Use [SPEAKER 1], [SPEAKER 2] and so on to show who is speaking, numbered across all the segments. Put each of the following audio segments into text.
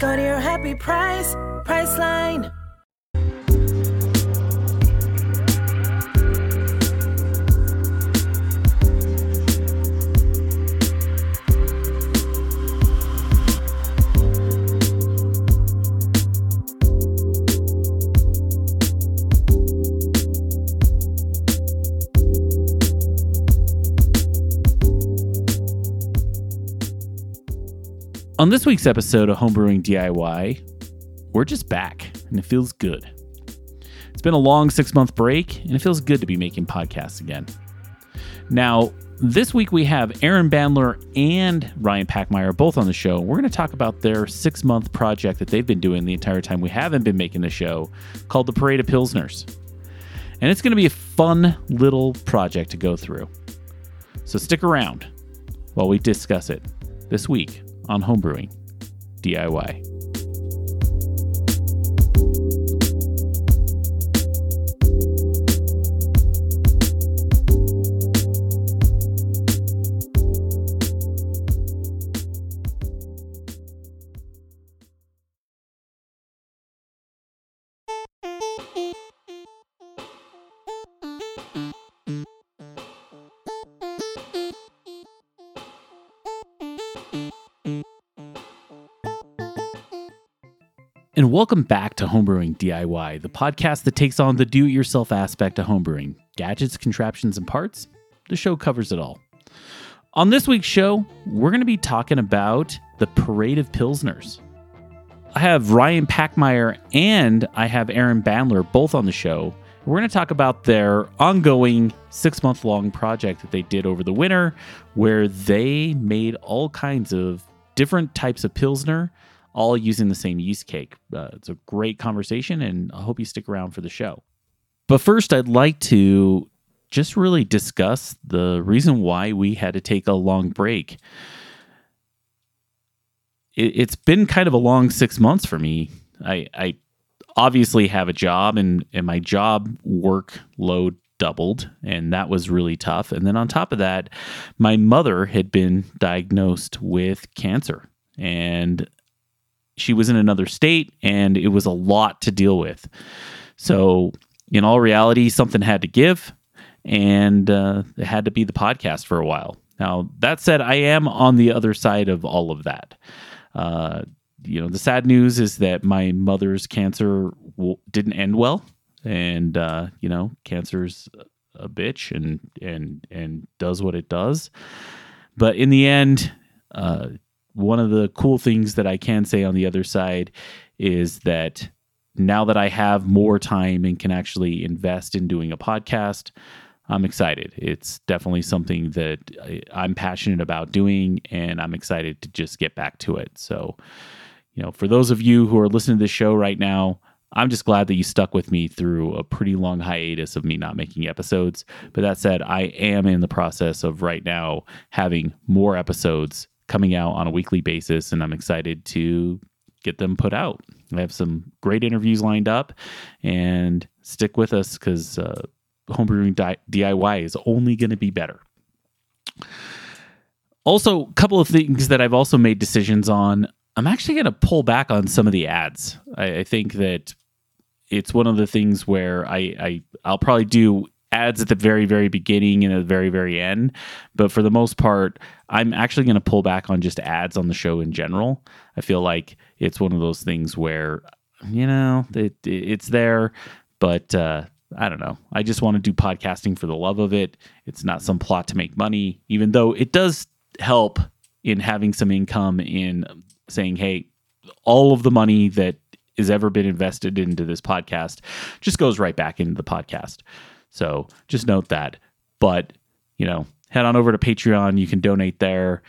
[SPEAKER 1] Go to your happy price, Priceline.
[SPEAKER 2] On this week's episode of Homebrewing DIY, we're just back and it feels good. It's been a long six month break and it feels good to be making podcasts again. Now, this week we have Aaron Bandler and Ryan Packmeyer both on the show. We're going to talk about their six month project that they've been doing the entire time we haven't been making the show called the Parade of Pilsners. And it's going to be a fun little project to go through. So stick around while we discuss it this week on homebrewing DIY. And welcome back to Homebrewing DIY, the podcast that takes on the do it yourself aspect of homebrewing gadgets, contraptions, and parts. The show covers it all. On this week's show, we're going to be talking about the Parade of Pilsners. I have Ryan Packmeyer and I have Aaron Bandler both on the show. We're going to talk about their ongoing six month long project that they did over the winter, where they made all kinds of different types of Pilsner all using the same yeast cake. Uh, it's a great conversation, and I hope you stick around for the show. But first, I'd like to just really discuss the reason why we had to take a long break. It, it's been kind of a long six months for me. I, I obviously have a job, and, and my job workload doubled, and that was really tough. And then on top of that, my mother had been diagnosed with cancer. And she was in another state and it was a lot to deal with. So, in all reality, something had to give and uh, it had to be the podcast for a while. Now, that said, I am on the other side of all of that. Uh, you know, the sad news is that my mother's cancer w- didn't end well. And, uh, you know, cancer's a bitch and, and, and does what it does. But in the end, uh, one of the cool things that I can say on the other side is that now that I have more time and can actually invest in doing a podcast, I'm excited. It's definitely something that I'm passionate about doing, and I'm excited to just get back to it. So, you know, for those of you who are listening to this show right now, I'm just glad that you stuck with me through a pretty long hiatus of me not making episodes. But that said, I am in the process of right now having more episodes coming out on a weekly basis, and I'm excited to get them put out. I have some great interviews lined up, and stick with us because uh, homebrewing di- DIY is only going to be better. Also, a couple of things that I've also made decisions on. I'm actually going to pull back on some of the ads. I, I think that it's one of the things where I, I I'll probably do ads at the very very beginning and at the very very end. But for the most part i'm actually going to pull back on just ads on the show in general. I feel like it's one of those things where you know it, it's there but uh, i don't know. I just want to do podcasting for the love of it. It's not some plot to make money even though it does help in having some income in saying hey all of the money that has ever been invested into this podcast just goes right back into the podcast so just note that. But, you know, head on over to Patreon. You can donate there.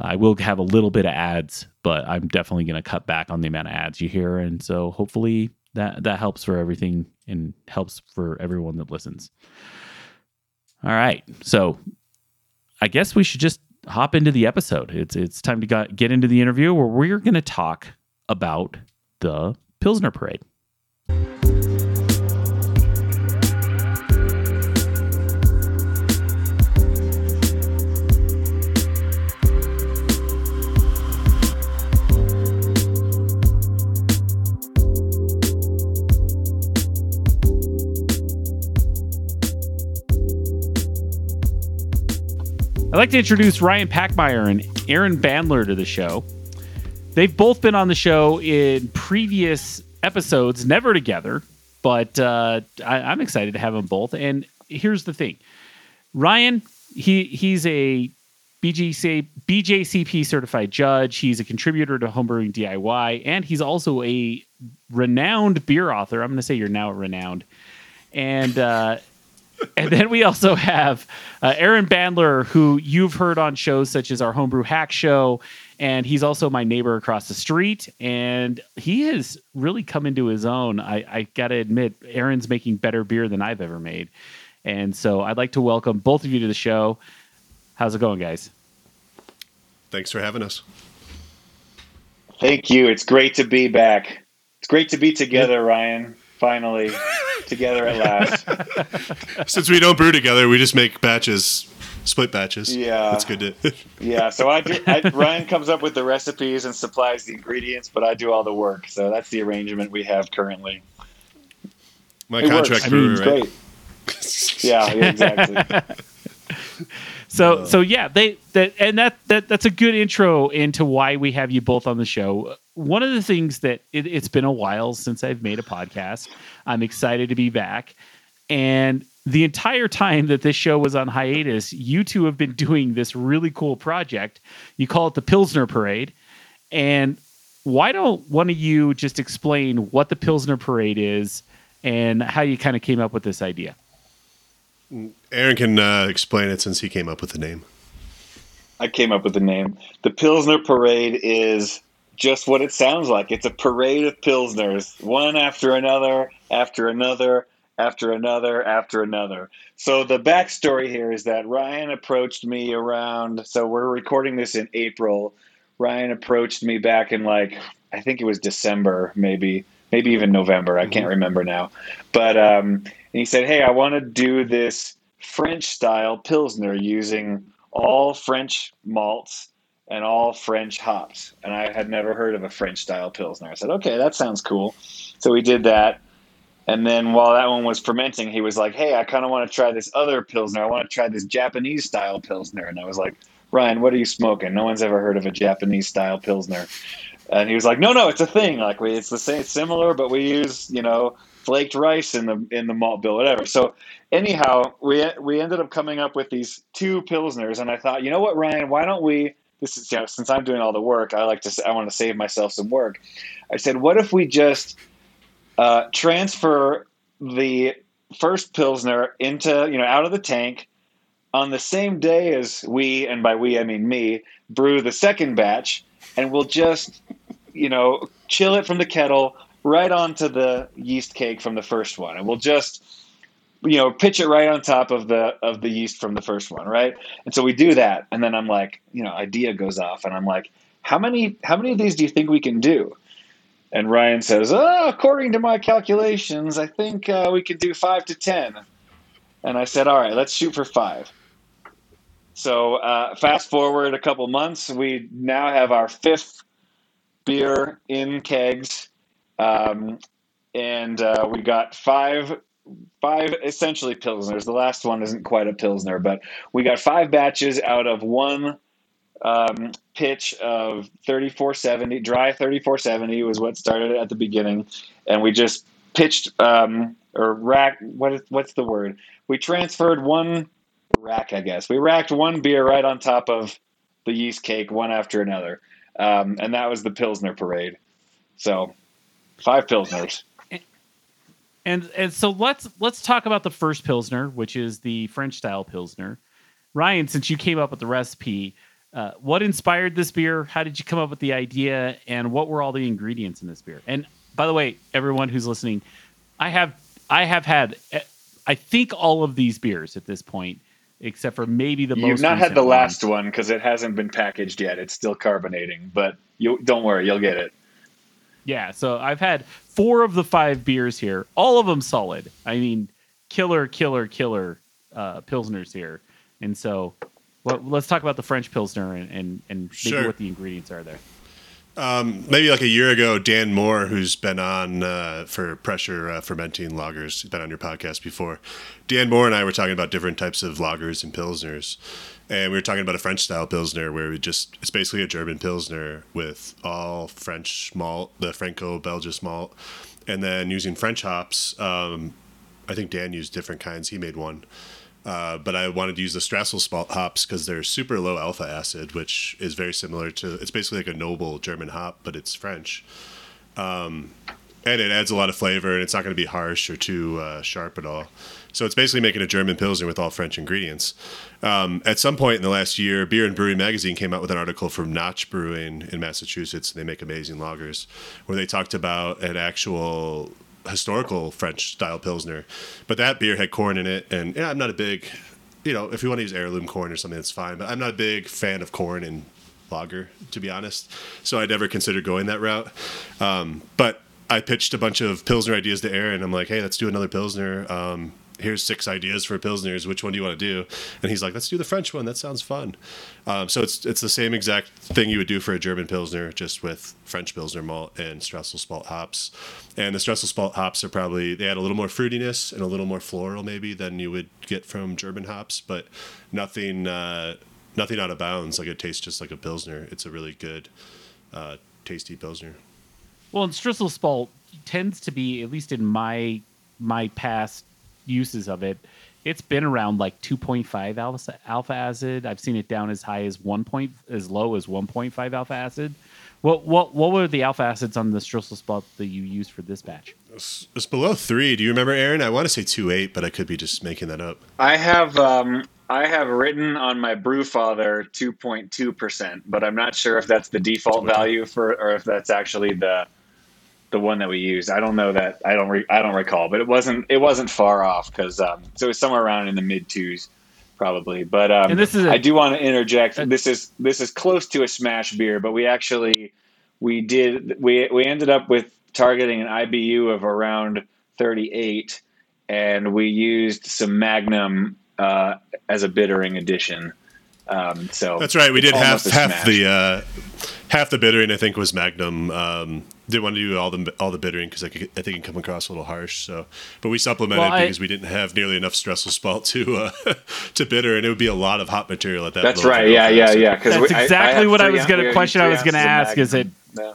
[SPEAKER 2] I will have a little bit of ads, but I'm definitely going to cut back on the amount of ads you hear, and so hopefully that that helps for everything and helps for everyone that listens. All right, so I guess we should just hop into the episode. It's it's time to got, get into the interview where we're going to talk about the Pilsner Parade. Like to introduce Ryan Packmeyer and Aaron Bandler to the show. They've both been on the show in previous episodes, never together, but uh, I, I'm excited to have them both. And here's the thing Ryan, he he's a BGC, BJCP certified judge. He's a contributor to Homebrewing DIY, and he's also a renowned beer author. I'm going to say you're now renowned. And uh, and then we also have uh, Aaron Bandler, who you've heard on shows such as our Homebrew Hack Show, and he's also my neighbor across the street. And he has really come into his own. I, I got to admit, Aaron's making better beer than I've ever made. And so I'd like to welcome both of you to the show. How's it going, guys?
[SPEAKER 3] Thanks for having us.
[SPEAKER 4] Thank you. It's great to be back. It's great to be together, Ryan. Finally, together at last.
[SPEAKER 3] Since we don't brew together, we just make batches, split batches.
[SPEAKER 4] Yeah.
[SPEAKER 3] that's good to.
[SPEAKER 4] Yeah, so I, do, I Ryan comes up with the recipes and supplies the ingredients, but I do all the work. So that's the arrangement we have currently.
[SPEAKER 3] My
[SPEAKER 4] It works.
[SPEAKER 3] contract
[SPEAKER 4] I mean,
[SPEAKER 3] brewer, right?
[SPEAKER 4] great. Yeah, yeah, exactly.
[SPEAKER 2] So so yeah, they that and that that that's a good intro into why we have you both on the show. One of the things that it, it's been a while since I've made a podcast. I'm excited to be back, and the entire time that this show was on hiatus, you two have been doing this really cool project. You call it the Pilsner Parade, and why don't one of you just explain what the Pilsner Parade is and how you kind of came up with this idea?
[SPEAKER 3] Aaron can uh, explain it since he came up with the name.
[SPEAKER 4] I came up with the name. The Pilsner Parade is just what it sounds like. It's a parade of Pilsners, one after another, after another, after another, after another. So the backstory here is that Ryan approached me around. So we're recording this in April. Ryan approached me back in like I think it was December, maybe, maybe even November. I can't remember now. But um, and he said, "Hey, I want to do this French style pilsner using all French malts." And all French hops. And I had never heard of a French style Pilsner. I said, okay, that sounds cool. So we did that. And then while that one was fermenting, he was like, hey, I kind of want to try this other Pilsner. I want to try this Japanese style Pilsner. And I was like, Ryan, what are you smoking? No one's ever heard of a Japanese style Pilsner. And he was like, no, no, it's a thing. Like we, it's the same, similar, but we use, you know, flaked rice in the in the malt bill, whatever. So anyhow, we we ended up coming up with these two pilsners, and I thought, you know what, Ryan, why don't we this is you know, since I'm doing all the work, I like to I want to save myself some work. I said, what if we just uh, transfer the first pilsner into you know out of the tank on the same day as we, and by we I mean me, brew the second batch, and we'll just you know chill it from the kettle right onto the yeast cake from the first one, and we'll just you know pitch it right on top of the of the yeast from the first one right? And so we do that and then i'm like you know idea goes off and i'm like how many how many of these do you think we can do? And ryan says oh, according to my calculations i think uh, we could do five to ten. And i said all right let's shoot for five. So uh, fast forward a couple months we now have our fifth beer in kegs um, and uh, we got five five essentially pilsners. The last one isn't quite a pilsner, but we got five batches out of one um, pitch of 3470. Dry 3470 was what started at the beginning, and we just pitched um, or rack. What is what's the word? We transferred one rack, I guess. We racked one beer right on top of the yeast cake, one after another, um, and that was the pilsner parade. So five pilsners.
[SPEAKER 2] And and so let's let's talk about the first pilsner, which is the French style pilsner. Ryan, since you came up with the recipe, Uh, what inspired this beer? How did you come up with the idea? And what were all the ingredients in this beer? And by the way, everyone who's listening, I have I have had eh, I think all of these beers at this point, except for maybe the most.
[SPEAKER 4] You've not had the last one because it hasn't been packaged yet. It's still carbonating, but you don't worry, you'll get it.
[SPEAKER 2] Yeah, so I've had four of the five beers here, all of them solid. I mean, killer, killer, killer uh, pilsners here. And so, well, let's talk about the French pilsner and and, and maybe
[SPEAKER 3] Sure.
[SPEAKER 2] what the ingredients are there.
[SPEAKER 3] Maybe like a year ago, Dan Moore, who's been on uh, for pressure uh, fermenting lagers, he's been on your podcast before. Dan Moore and I were talking about different types of lagers and pilsners, and we were talking about a French style pilsner where we just it's basically a German pilsner with all French malt, the Franco-Belgian malt, and then using French hops. Um, I think Dan used different kinds. He made one. Uh, but I wanted to use the Strissel hops because they're super low alpha acid, which is very similar to. It's basically like a noble German hop, but it's French, um, and it adds a lot of flavor, and it's not going to be harsh or too uh, sharp at all. So it's basically making a German pilsner with all French ingredients. Um, at some point in the last year, Beer and Brewery Magazine came out with an article from Notch Brewing in Massachusetts, and they make amazing lagers, where they talked about an actual historical French style pilsner. But that beer had corn in it, and yeah, I'm not a big, you know, if you want to use heirloom corn or something, that's fine. But I'm not a big fan of corn in lager, to be honest. So I never considered going that route. Um, but I pitched a bunch of pilsner ideas to Aaron. I'm like, hey, let's do another pilsner. Um, here's six ideas for pilsners. Which one do you want to do? And he's like, let's do the French one. That sounds fun. Um, so it's it's the same exact thing you would do for a German pilsner, just with French pilsner malt and Strissel spalt hops. And the Strissel spalt hops are probably they add a little more fruitiness and a little more floral maybe than you would get from German hops, but nothing uh, nothing out of bounds. Like it tastes just like a pilsner. It's a really good, uh, tasty pilsner.
[SPEAKER 2] Well, and Strissel Spalt tends to be, at least in my my past uses of it, it's been around like 2.5 alpha, alpha acid. I've seen it down as high as one point, as low as 1.5 alpha acid. What what what were the alpha acids on the Strissel Spalt that you used for this batch?
[SPEAKER 3] It's, it's below three. Do you remember, Aaron? I want to say two eight, but I could be just making that up.
[SPEAKER 4] I have um, I have written on my Brewfather 2.2 percent, but I'm not sure if that's the default value for, or if that's actually the the one that we used. I don't know that. I don't. Re- I don't recall, but it wasn't. It wasn't far off because um, so it was somewhere around in the mid twos, probably. But um,
[SPEAKER 2] And this is a-
[SPEAKER 4] I do want to interject.
[SPEAKER 2] a-
[SPEAKER 4] this is this is close to a smash beer, but we actually we did we we ended up with targeting an IBU of around 38, and we used some Magnum uh, as a bittering addition. Um, so
[SPEAKER 3] That's right. We did half half
[SPEAKER 4] smash.
[SPEAKER 3] the uh, half the bittering. I think was Magnum. Um, didn't want to do all the all the bittering because I, could- I think it can come across a little harsh. So, but we supplemented
[SPEAKER 2] Well, I-
[SPEAKER 3] because we didn't have nearly enough Strissel spalt to uh, to bitter, and it would be a lot of hot material at that.
[SPEAKER 4] That's right. Yeah,
[SPEAKER 3] alpha
[SPEAKER 4] yeah, yeah. Because
[SPEAKER 2] That's exactly what I was gonna- question I was gonna ask, is it-
[SPEAKER 3] Yeah,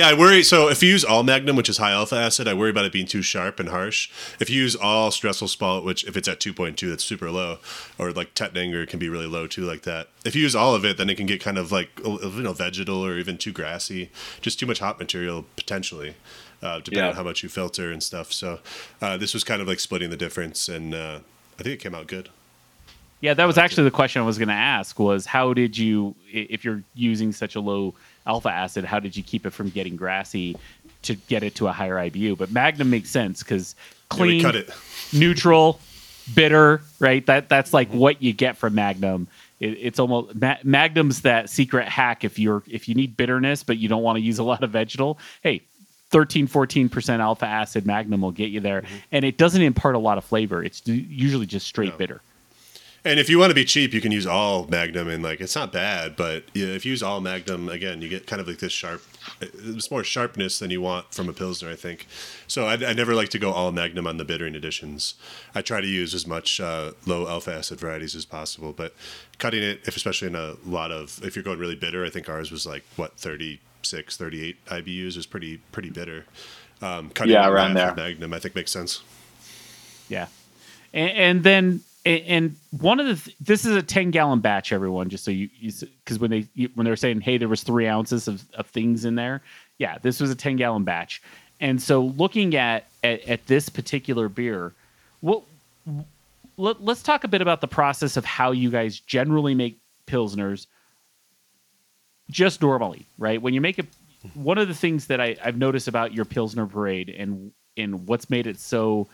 [SPEAKER 3] I worry. So if you use all Magnum, which is high alpha acid, I worry about it being too sharp and harsh. If you use all Strissel Spalt, which if it's at 2.2, that's super low, or like Tettnanger can be really low too, like that. If you use all of it, then it can get kind of like you know vegetal or even too grassy, just too much hot material potentially, uh, depending
[SPEAKER 4] Yeah.
[SPEAKER 3] on how much you filter and stuff. So uh, this was kind of like splitting the difference, and uh, I think it came out good.
[SPEAKER 2] Yeah, that was actually the question I was going to ask was how did you if you're using such a low alpha acid, how did you keep it from getting grassy to get it to a higher IBU? But Magnum makes sense
[SPEAKER 3] Yeah,
[SPEAKER 2] clean,
[SPEAKER 3] cut it.
[SPEAKER 2] neutral, bitter, right? That that's like mm-hmm. what you get from Magnum. It, it's almost Ma- Magnum's that secret hack if you're if you need bitterness but you don't want to use a lot of vegetal. Hey, 13 14% alpha acid Magnum will get you there mm-hmm. and it doesn't impart a lot of flavor. It's usually just straight
[SPEAKER 3] No.
[SPEAKER 2] bitter.
[SPEAKER 3] And if you want to be cheap, you can use all Magnum, and like it's not bad. But yeah, if you use all Magnum, again, you get kind of like this sharp. It's more sharpness than you want from a pilsner, I think. So I, I never like to go all Magnum on the bittering additions. I try to use as much uh, low alpha acid varieties as possible. But cutting it, if especially in a lot of, if you're going really bitter, I think ours was like what 36, 38 IBUs is pretty pretty bitter. Um, cutting
[SPEAKER 4] Yeah, around there.
[SPEAKER 3] Magnum, I think makes sense.
[SPEAKER 2] Yeah, and, and then and- one of the th- this is a ten gallon batch, everyone. Just so you because when they you- when they're saying hey there was three ounces of, of things in there, yeah, this was a ten gallon batch. And so looking at at, at this particular beer, what let, let's talk a bit about the process of how you guys generally make pilsners just normally, right? When you make it, one of the things that I, I've noticed about your Pilsner Parade and and what's made it so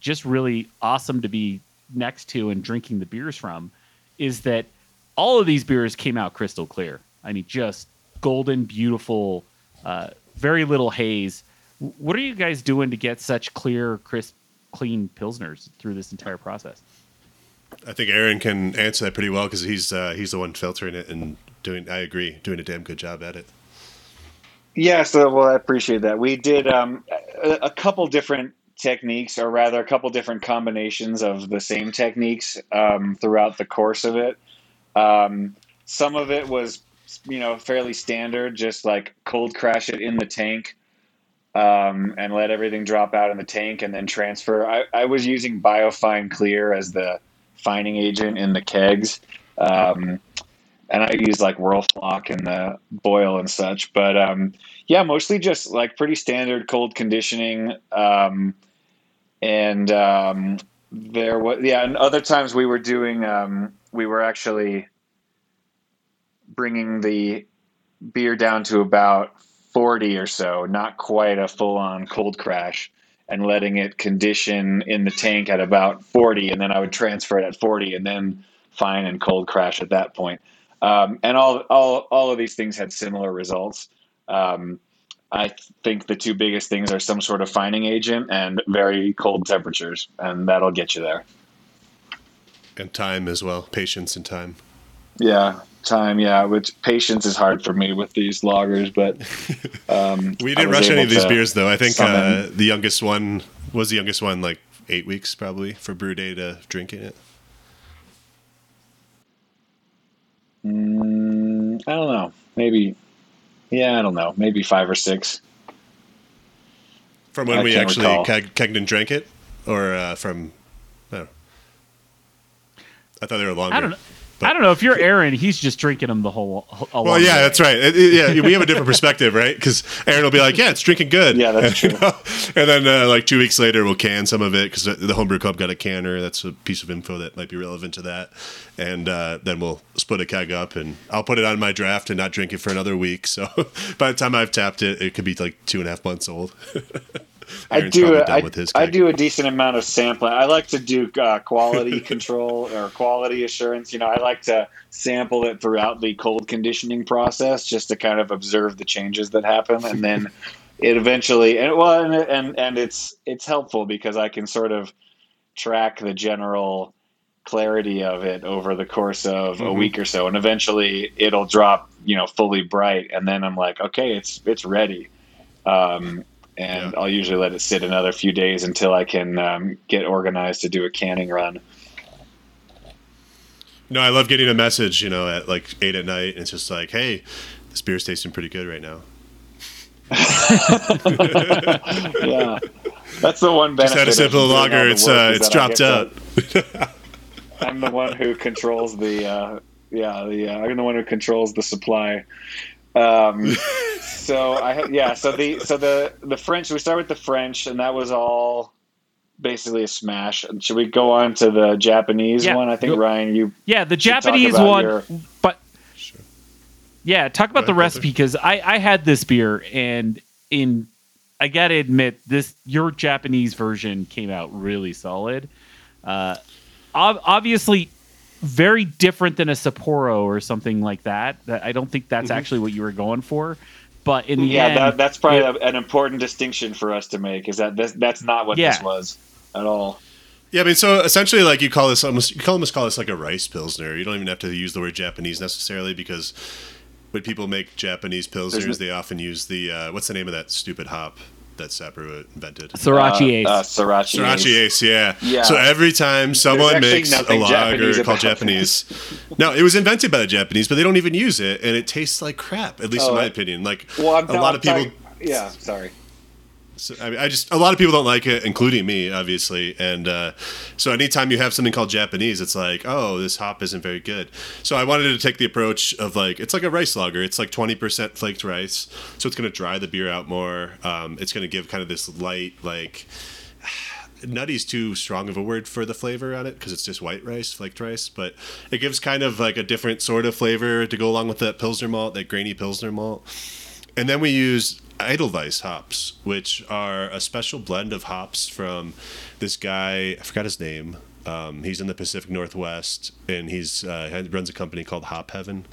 [SPEAKER 2] just really awesome to be next to and drinking the beers from is that all of these beers came out crystal clear. I mean, just golden, beautiful, uh, very little haze. What are you guys doing to get such clear, crisp, clean pilsners through this entire process?
[SPEAKER 3] I think Aaron can answer that pretty well because he's uh, he's the one filtering it and doing. I agree, doing a damn good job at it.
[SPEAKER 4] Yeah, so well, I appreciate that. We did um, a, a couple different techniques, or rather, a couple different combinations of the same techniques um, throughout the course of it. Um, some of it was, you know, fairly standard, just like cold crash it in the tank um, and let everything drop out in the tank and then transfer. I, I was using Biofine Clear as the fining agent in the kegs. Um, and I use like Whirlfloc and the boil and such. But um, yeah, mostly just like pretty standard cold conditioning. Um, and um, there was yeah, and other times we were doing um, we were actually bringing the beer down to about forty or so, not quite a full on cold crash. And letting it condition in the tank at about 40, and then I would transfer it at 40, and then fine and cold crash at that point. Um, and all, all, all of these things had similar results. Um, I think the two biggest things are some sort of fining agent and very cold temperatures, and that'll get you there.
[SPEAKER 3] And time as well, patience and time.
[SPEAKER 4] Yeah, time. Yeah, which patience is hard for me with these loggers, but um,
[SPEAKER 3] We didn't rush any of these beers though. I think uh, the youngest one was the youngest one, like eight weeks probably for Brew Day to drinking it.
[SPEAKER 4] Mm, I don't know. Maybe. Yeah, I don't know. Maybe five or six.
[SPEAKER 3] From when
[SPEAKER 4] I
[SPEAKER 3] we actually
[SPEAKER 4] recall.
[SPEAKER 3] keg- kegged drank it, or uh, from. I don't know. I thought they were longer.
[SPEAKER 2] I don't know. I don't know if you're Aaron. He's just drinking them the whole. Along
[SPEAKER 3] Well, yeah,
[SPEAKER 2] the way.
[SPEAKER 3] that's right. It- it- yeah, we have a different perspective, right? Because Aaron will be like, "Yeah, it's drinking good."
[SPEAKER 4] Yeah, that's
[SPEAKER 3] You
[SPEAKER 4] true.
[SPEAKER 3] know? And then, uh, like two weeks later, we'll can some of it because the homebrew club got a canner. That's a piece of info that might be relevant to that. And uh, then we'll split a keg up, and I'll put it on my draft and not drink it for another week. So by the time I've tapped it, it could be like two and a half months old.
[SPEAKER 4] I do. A, I, I do a decent amount of sampling. I like to do uh, quality control or quality assurance. You know, I like to sample it throughout the cold conditioning process just to kind of observe the changes that happen, and then it eventually and well, and and, and it's it's helpful because I can sort of track the general clarity of it over the course of a
[SPEAKER 3] Mhm.
[SPEAKER 4] week or so, and eventually it'll drop, you know, fully bright, and then I'm like, okay, it's it's ready. Um, and
[SPEAKER 3] Yeah.
[SPEAKER 4] I'll usually let it sit another few days until I can um, get organized to do a canning run.
[SPEAKER 3] No, I love getting a message, you know, at like eight at night, and it's just like, "Hey, this beer's tasting pretty good right now."
[SPEAKER 4] yeah, that's the one benefit.
[SPEAKER 3] Just had a
[SPEAKER 4] of
[SPEAKER 3] simple lager. It's uh, it's dropped out.
[SPEAKER 4] to- I'm the one who controls the. Uh, yeah, the uh, I'm the one who controls the supply. Um, so I yeah. So the so the the French. We start with the French, and that was all basically a smash. Should we go on to the Japanese
[SPEAKER 2] Yeah,
[SPEAKER 4] one? I think Ryan, you
[SPEAKER 2] Yeah, the Japanese one,
[SPEAKER 4] your-
[SPEAKER 2] but yeah, talk about
[SPEAKER 3] Go
[SPEAKER 2] the recipe because I I had this beer and in I gotta admit this your Japanese version came out really solid. Uh, ob- obviously, very different than a Sapporo or something like that. That I don't think that's actually what you were going for. But in the
[SPEAKER 4] yeah,
[SPEAKER 2] end,
[SPEAKER 4] that, that's probably
[SPEAKER 2] it-
[SPEAKER 4] a, an important distinction for us to make. Is that this, that's not what this was at all.
[SPEAKER 3] Yeah, I mean, so essentially, like you call this almost, you call almost call this like a rice pilsner. You don't even have to use the word Japanese necessarily because when people make Japanese pilsners,
[SPEAKER 4] There's
[SPEAKER 3] they often use the uh, what's the name of that stupid hop that Sapporo invented?
[SPEAKER 2] Sorachi
[SPEAKER 4] Uh,
[SPEAKER 2] Ace.
[SPEAKER 4] uh, Sorachi,
[SPEAKER 3] Sorachi
[SPEAKER 4] Ace.
[SPEAKER 3] Ace, yeah.
[SPEAKER 4] Yeah.
[SPEAKER 3] So every time someone makes a lager
[SPEAKER 4] Japanese
[SPEAKER 3] called Japanese, no, it was invented by the Japanese, but they don't even use it, and it tastes like crap. At least in
[SPEAKER 4] Oh.
[SPEAKER 3] my opinion. Like
[SPEAKER 4] Well, I'm
[SPEAKER 3] a lot
[SPEAKER 4] I'm
[SPEAKER 3] of people.
[SPEAKER 4] talking- yeah, sorry.
[SPEAKER 3] So, I, mean, I just a lot of people don't like it, including me, obviously. And uh, so anytime you have something called Japanese, it's like, oh, this hop isn't very good. So I wanted to take the approach of like it's like a rice lager. It's like twenty percent flaked rice, so it's going to dry the beer out more. Um, it's going to give kind of this light, like nutty's too strong of a word for the flavor on it because it's just white rice, flaked rice. But it gives kind of like a different sort of flavor to go along with that pilsner malt, that grainy pilsner malt. And then we use Edelweiss hops, which are a special blend of hops from this guy. I forgot his name. Um, he's in the Pacific Northwest, and he's uh, runs a company called Hop Heaven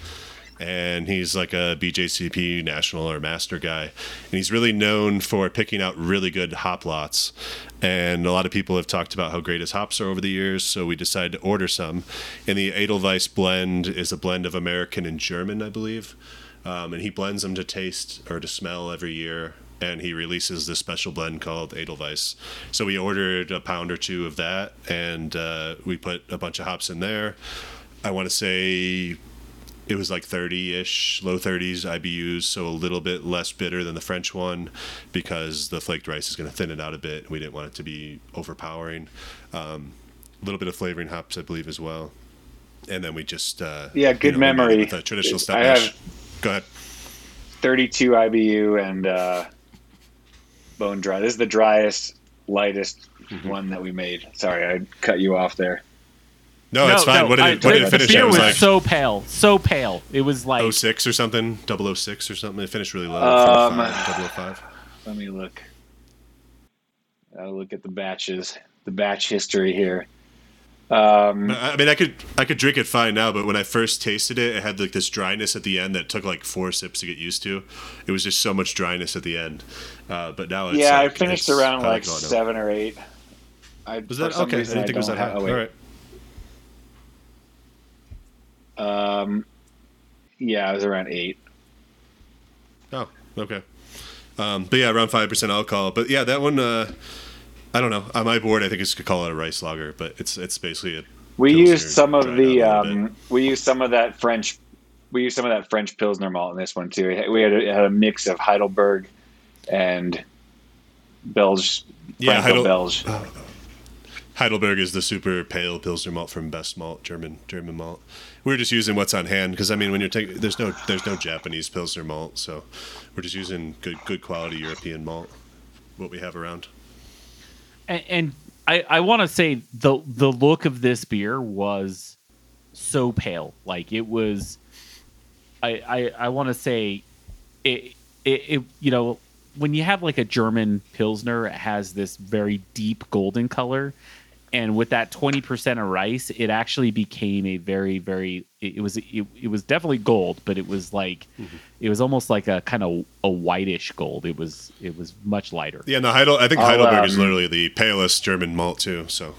[SPEAKER 3] and he's like a BJCP national or master guy. And he's really known for picking out really good hop lots. And a lot of people have talked about how great his hops are over the years, so we decided to order some. And the Edelweiss blend is a blend of American and German, I believe. Um, and he blends them to taste or to smell every year. And he releases this special blend called Edelweiss. So we ordered a pound or two of that, and uh, we put a bunch of hops in there. I want to say it was like 30-ish low 30s ibus so a little bit less bitter than the french one because the flaked rice is going to thin it out a bit we didn't want it to be overpowering um, a little bit of flavoring hops i believe as well and then we just uh,
[SPEAKER 4] Yeah, good
[SPEAKER 3] you know, we made it
[SPEAKER 4] memory.
[SPEAKER 3] with a traditional step
[SPEAKER 4] I
[SPEAKER 3] mash.
[SPEAKER 4] have-
[SPEAKER 3] go ahead
[SPEAKER 4] 32 IBU and uh, bone dry. This is the driest, lightest
[SPEAKER 3] Mm-hmm.
[SPEAKER 4] one that we made. Sorry, I cut you off there.
[SPEAKER 3] no, it's fine what did
[SPEAKER 2] I-
[SPEAKER 3] it, what did
[SPEAKER 2] the
[SPEAKER 3] it finish
[SPEAKER 2] beer was
[SPEAKER 3] was like
[SPEAKER 2] so pale, so pale. It was like
[SPEAKER 3] 06 or something 006 or something it finished really low
[SPEAKER 4] Um,
[SPEAKER 3] 005, 005.
[SPEAKER 4] Let me look. I'll look at the batches, the batch history here. Um,
[SPEAKER 3] I I mean, I could I could drink it fine now, but when I first tasted it, it had like this dryness at the end that took like four sips to get used to. It was just so much dryness at the end. Uh, but now it's
[SPEAKER 4] yeah, I finished
[SPEAKER 3] it's-
[SPEAKER 4] around like
[SPEAKER 3] it now.
[SPEAKER 4] seven or eight. I,
[SPEAKER 3] Was that
[SPEAKER 4] some
[SPEAKER 3] okay? I didn't think it was that high.
[SPEAKER 4] have- oh,
[SPEAKER 3] All
[SPEAKER 4] wait.
[SPEAKER 3] right.
[SPEAKER 4] Um, yeah, it was around eight.
[SPEAKER 3] Oh, okay. Um, but yeah, around five percent alcohol. But yeah, that one. Uh, I don't know. On my board, I think it's could call it a rice lager, but it's it's basically a.
[SPEAKER 4] We used some of the
[SPEAKER 3] out a little
[SPEAKER 4] um, we used some of that French we used some of that French Pilsner malt in this one too. We had a, had a mix of Heidelberg and Belge,
[SPEAKER 3] Yeah, Heidel-
[SPEAKER 4] Belge.
[SPEAKER 3] Heidelberg is the super pale Pilsner malt from Best Malt, German German malt. We are just using what's on hand because I mean, when you're taking, there's no there's no Japanese Pilsner malt, so we're just using good good quality European malt, what we have around.
[SPEAKER 2] And, and I, I want to say the the look of this beer was so pale. Like it was, I I, I want to say, it, it it you know when you have like a German pilsner, it has this very deep golden color, and with that twenty percent of rice, it actually became a very very it, it was it, it was definitely gold, but it was like it was almost like a kind of a whitish gold. It was it was much lighter.
[SPEAKER 3] Yeah, no, Heidel, I think
[SPEAKER 4] I'll,
[SPEAKER 3] Heidelberg is
[SPEAKER 4] um,
[SPEAKER 3] literally the palest German malt too. So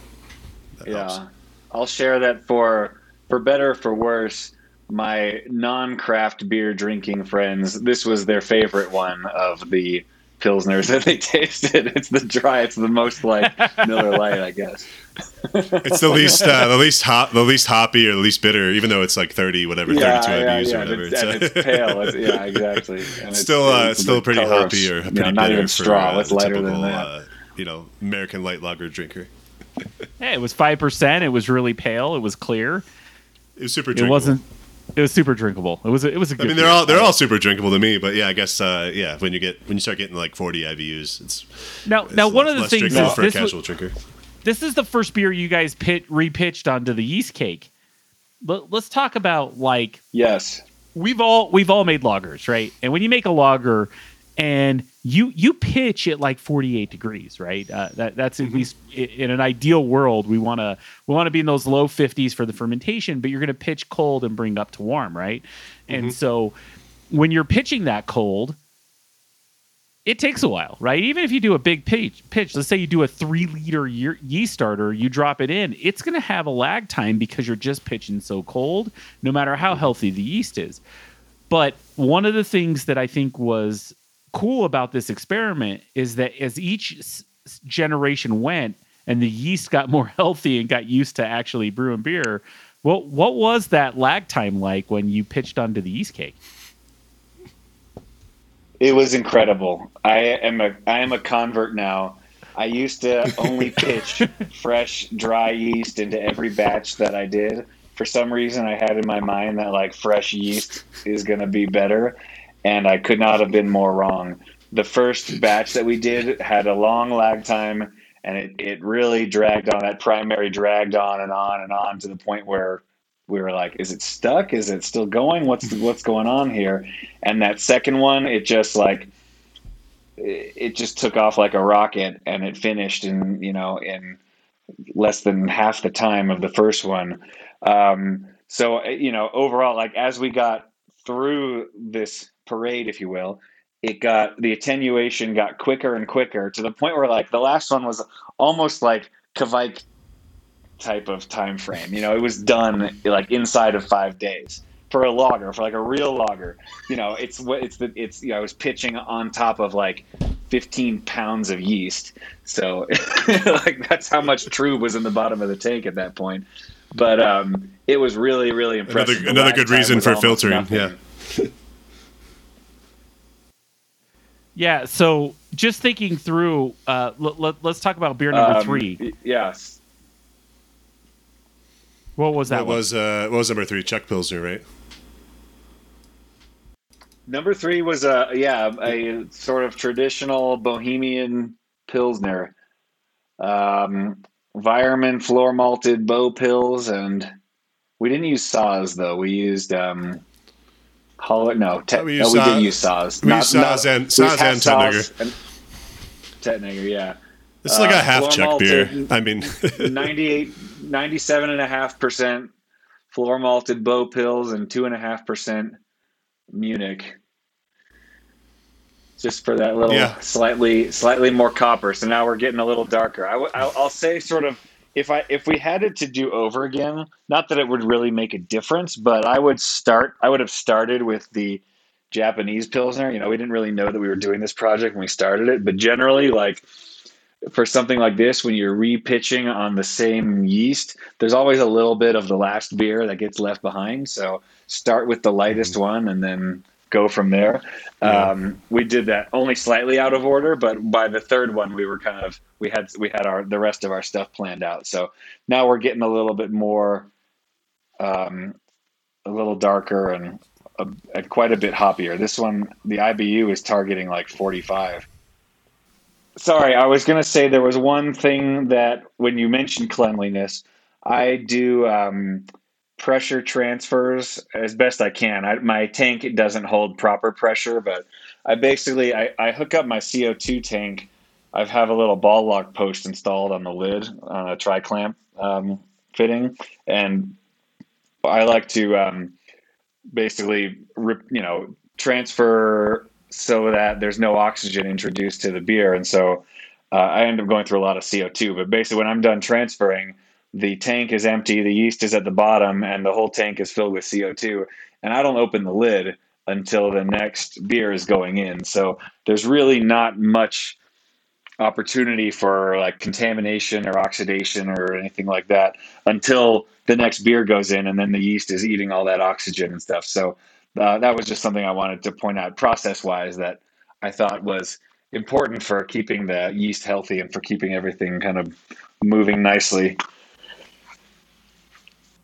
[SPEAKER 3] that helps.
[SPEAKER 4] Yeah, I'll share that for for better or for worse. My non-craft beer drinking friends, this was their favorite one of the pilsners that they tasted. It's the dry. It's the most like Miller Lite, I guess.
[SPEAKER 3] It's the least uh, the least hot the least hoppy or the least bitter, even though it's like thirty whatever
[SPEAKER 4] Yeah,
[SPEAKER 3] thirty two
[SPEAKER 4] yeah,
[SPEAKER 3] IBUs
[SPEAKER 4] yeah.
[SPEAKER 3] or
[SPEAKER 4] And
[SPEAKER 3] whatever.
[SPEAKER 4] it's, and it's pale. It's, yeah, exactly. And it's,
[SPEAKER 3] still uh, it's still pretty hoppy or
[SPEAKER 4] you know,
[SPEAKER 3] pretty
[SPEAKER 4] not
[SPEAKER 3] bitter
[SPEAKER 4] even
[SPEAKER 3] for
[SPEAKER 4] straw.
[SPEAKER 3] uh,
[SPEAKER 4] What's lighter
[SPEAKER 3] typical,
[SPEAKER 4] than that?
[SPEAKER 3] Uh, you know, American light lager drinker.
[SPEAKER 2] Yeah, it was five percent. It was really pale. It was clear.
[SPEAKER 3] It was super.
[SPEAKER 2] It wasn't. It was super drinkable. It was. A, it was a
[SPEAKER 3] I
[SPEAKER 2] good.
[SPEAKER 3] mean, they're
[SPEAKER 2] beer.
[SPEAKER 3] all they're all super drinkable to me, but yeah, I guess uh, yeah, when you get when you start getting like forty IBUs, it's
[SPEAKER 2] now.
[SPEAKER 3] it's
[SPEAKER 2] Now, one
[SPEAKER 3] less-
[SPEAKER 2] of the things is
[SPEAKER 3] for a
[SPEAKER 2] this, was-
[SPEAKER 3] drinker.
[SPEAKER 2] this is the first beer you guys pit repitched onto the yeast cake. Let, let's talk about like
[SPEAKER 4] Yes.
[SPEAKER 2] we've all we've all made lagers, right? And when you make a lager, and you you pitch at like 48 degrees, right? Uh, that that's at least in an ideal world, we want to we want to be in those low 50s for the fermentation, but you're going to pitch cold and bring up to warm, right? And so when you're pitching that cold, it takes a while, right? Even if you do a big pitch, pitch, let's say you do a three liter ye- yeast starter, you drop it in, it's going to have a lag time because you're just pitching so cold, no matter how healthy the yeast is. But one of the things that I think was cool about this experiment is that as each s- generation went and the yeast got more healthy and got used to actually brewing beer, what what was that lag time like when you pitched onto the yeast cake?
[SPEAKER 4] It was incredible. I am a I am a convert now. I used to only pitch fresh, dry yeast into every batch that I did. For some reason, I had in my mind that like fresh yeast is going to be better, and I could not have been more wrong. The first batch that we did had a long lag time, and it, it really dragged on. That primary dragged on and on and on to the point where we were like, "Is it stuck? Is it still going? What's what's going on here?" And that second one, it just like it just took off like a rocket, and it finished in you know in less than half the time of the first one. Um, so you know, overall, like as we got through this parade, if you will, it got the attenuation got quicker and quicker to the point where like the last one was almost like Kveik type of time frame. You know, it was done like inside of five days for a logger, for like a real logger. You know, it's what it's the it's you know I was pitching on top of like 15 pounds of yeast, so like that's how much trub was in the bottom of the tank at that point. But um, it was really really impressive.
[SPEAKER 3] Another, another good reason for filtering. Nothing. Yeah.
[SPEAKER 2] Yeah. So just thinking through, uh, let, let, us talk about beer number um, three.
[SPEAKER 4] Yes.
[SPEAKER 2] What was that?
[SPEAKER 3] What was uh, what was number three? Czech Pilsner, right?
[SPEAKER 4] Number three was a yeah a sort of traditional Bohemian Pilsner, um, Weyermann floor malted bow pills, and we didn't use Saaz though. We used um, Hollow, no, te- we no, we did use Saaz.
[SPEAKER 3] We not, used Saaz and Saaz and Tettnanger.
[SPEAKER 4] Tettnanger, yeah.
[SPEAKER 3] This is like uh, a half Czech beer. I mean,
[SPEAKER 4] 98, 97 and a half percent floor malted bow pills and two and a half percent Munich. Just for that little yeah. slightly slightly more copper. So now we're getting a little darker. I w- I'll say sort of if I if we had it to do over again, not that it would really make a difference, but I would start. I would have started with the Japanese pilsner. You know, we didn't really know that we were doing this project when we started it, but generally, like for something like this, when you're repitching on the same yeast, there's always a little bit of the last beer that gets left behind. So start with the lightest mm-hmm. one and then go from there. Um, we did that only slightly out of order, but by the third one, we were kind of we had we had our the rest of our stuff planned out. So now we're getting a little bit more, um, a little darker and, a, and quite a bit hoppier. This one, the IBU is targeting like forty five. Sorry, I was going to say there was one thing that when you mentioned cleanliness, I do. Um, pressure transfers as best I can. I, my tank doesn't hold proper pressure, but I basically I, I hook up my CO2 tank. I have a little ball lock post installed on the lid on a tri clamp um, fitting, and I like to um, basically rip, you know transfer so that there's no oxygen introduced to the beer, and so uh, I end up going through a lot of CO2. But basically, when I'm done transferring the tank is empty, the yeast is at the bottom, and the whole tank is filled with CO2. And I don't open the lid until the next beer is going in. So there's really not much opportunity for like contamination or oxidation or anything like that until the next beer goes in, and then the yeast is eating all that oxygen and stuff. So uh, that was just something I wanted to point out process wise that I thought was important for keeping the yeast healthy and for keeping everything kind of moving nicely.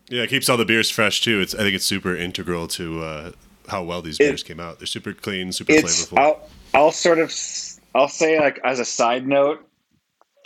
[SPEAKER 3] Yeah, it keeps all the beers fresh too. It's I think it's super integral to uh, how well these beers it, came out. They're super clean, super flavorful.
[SPEAKER 4] I'll, I'll sort of I'll say like as a side note,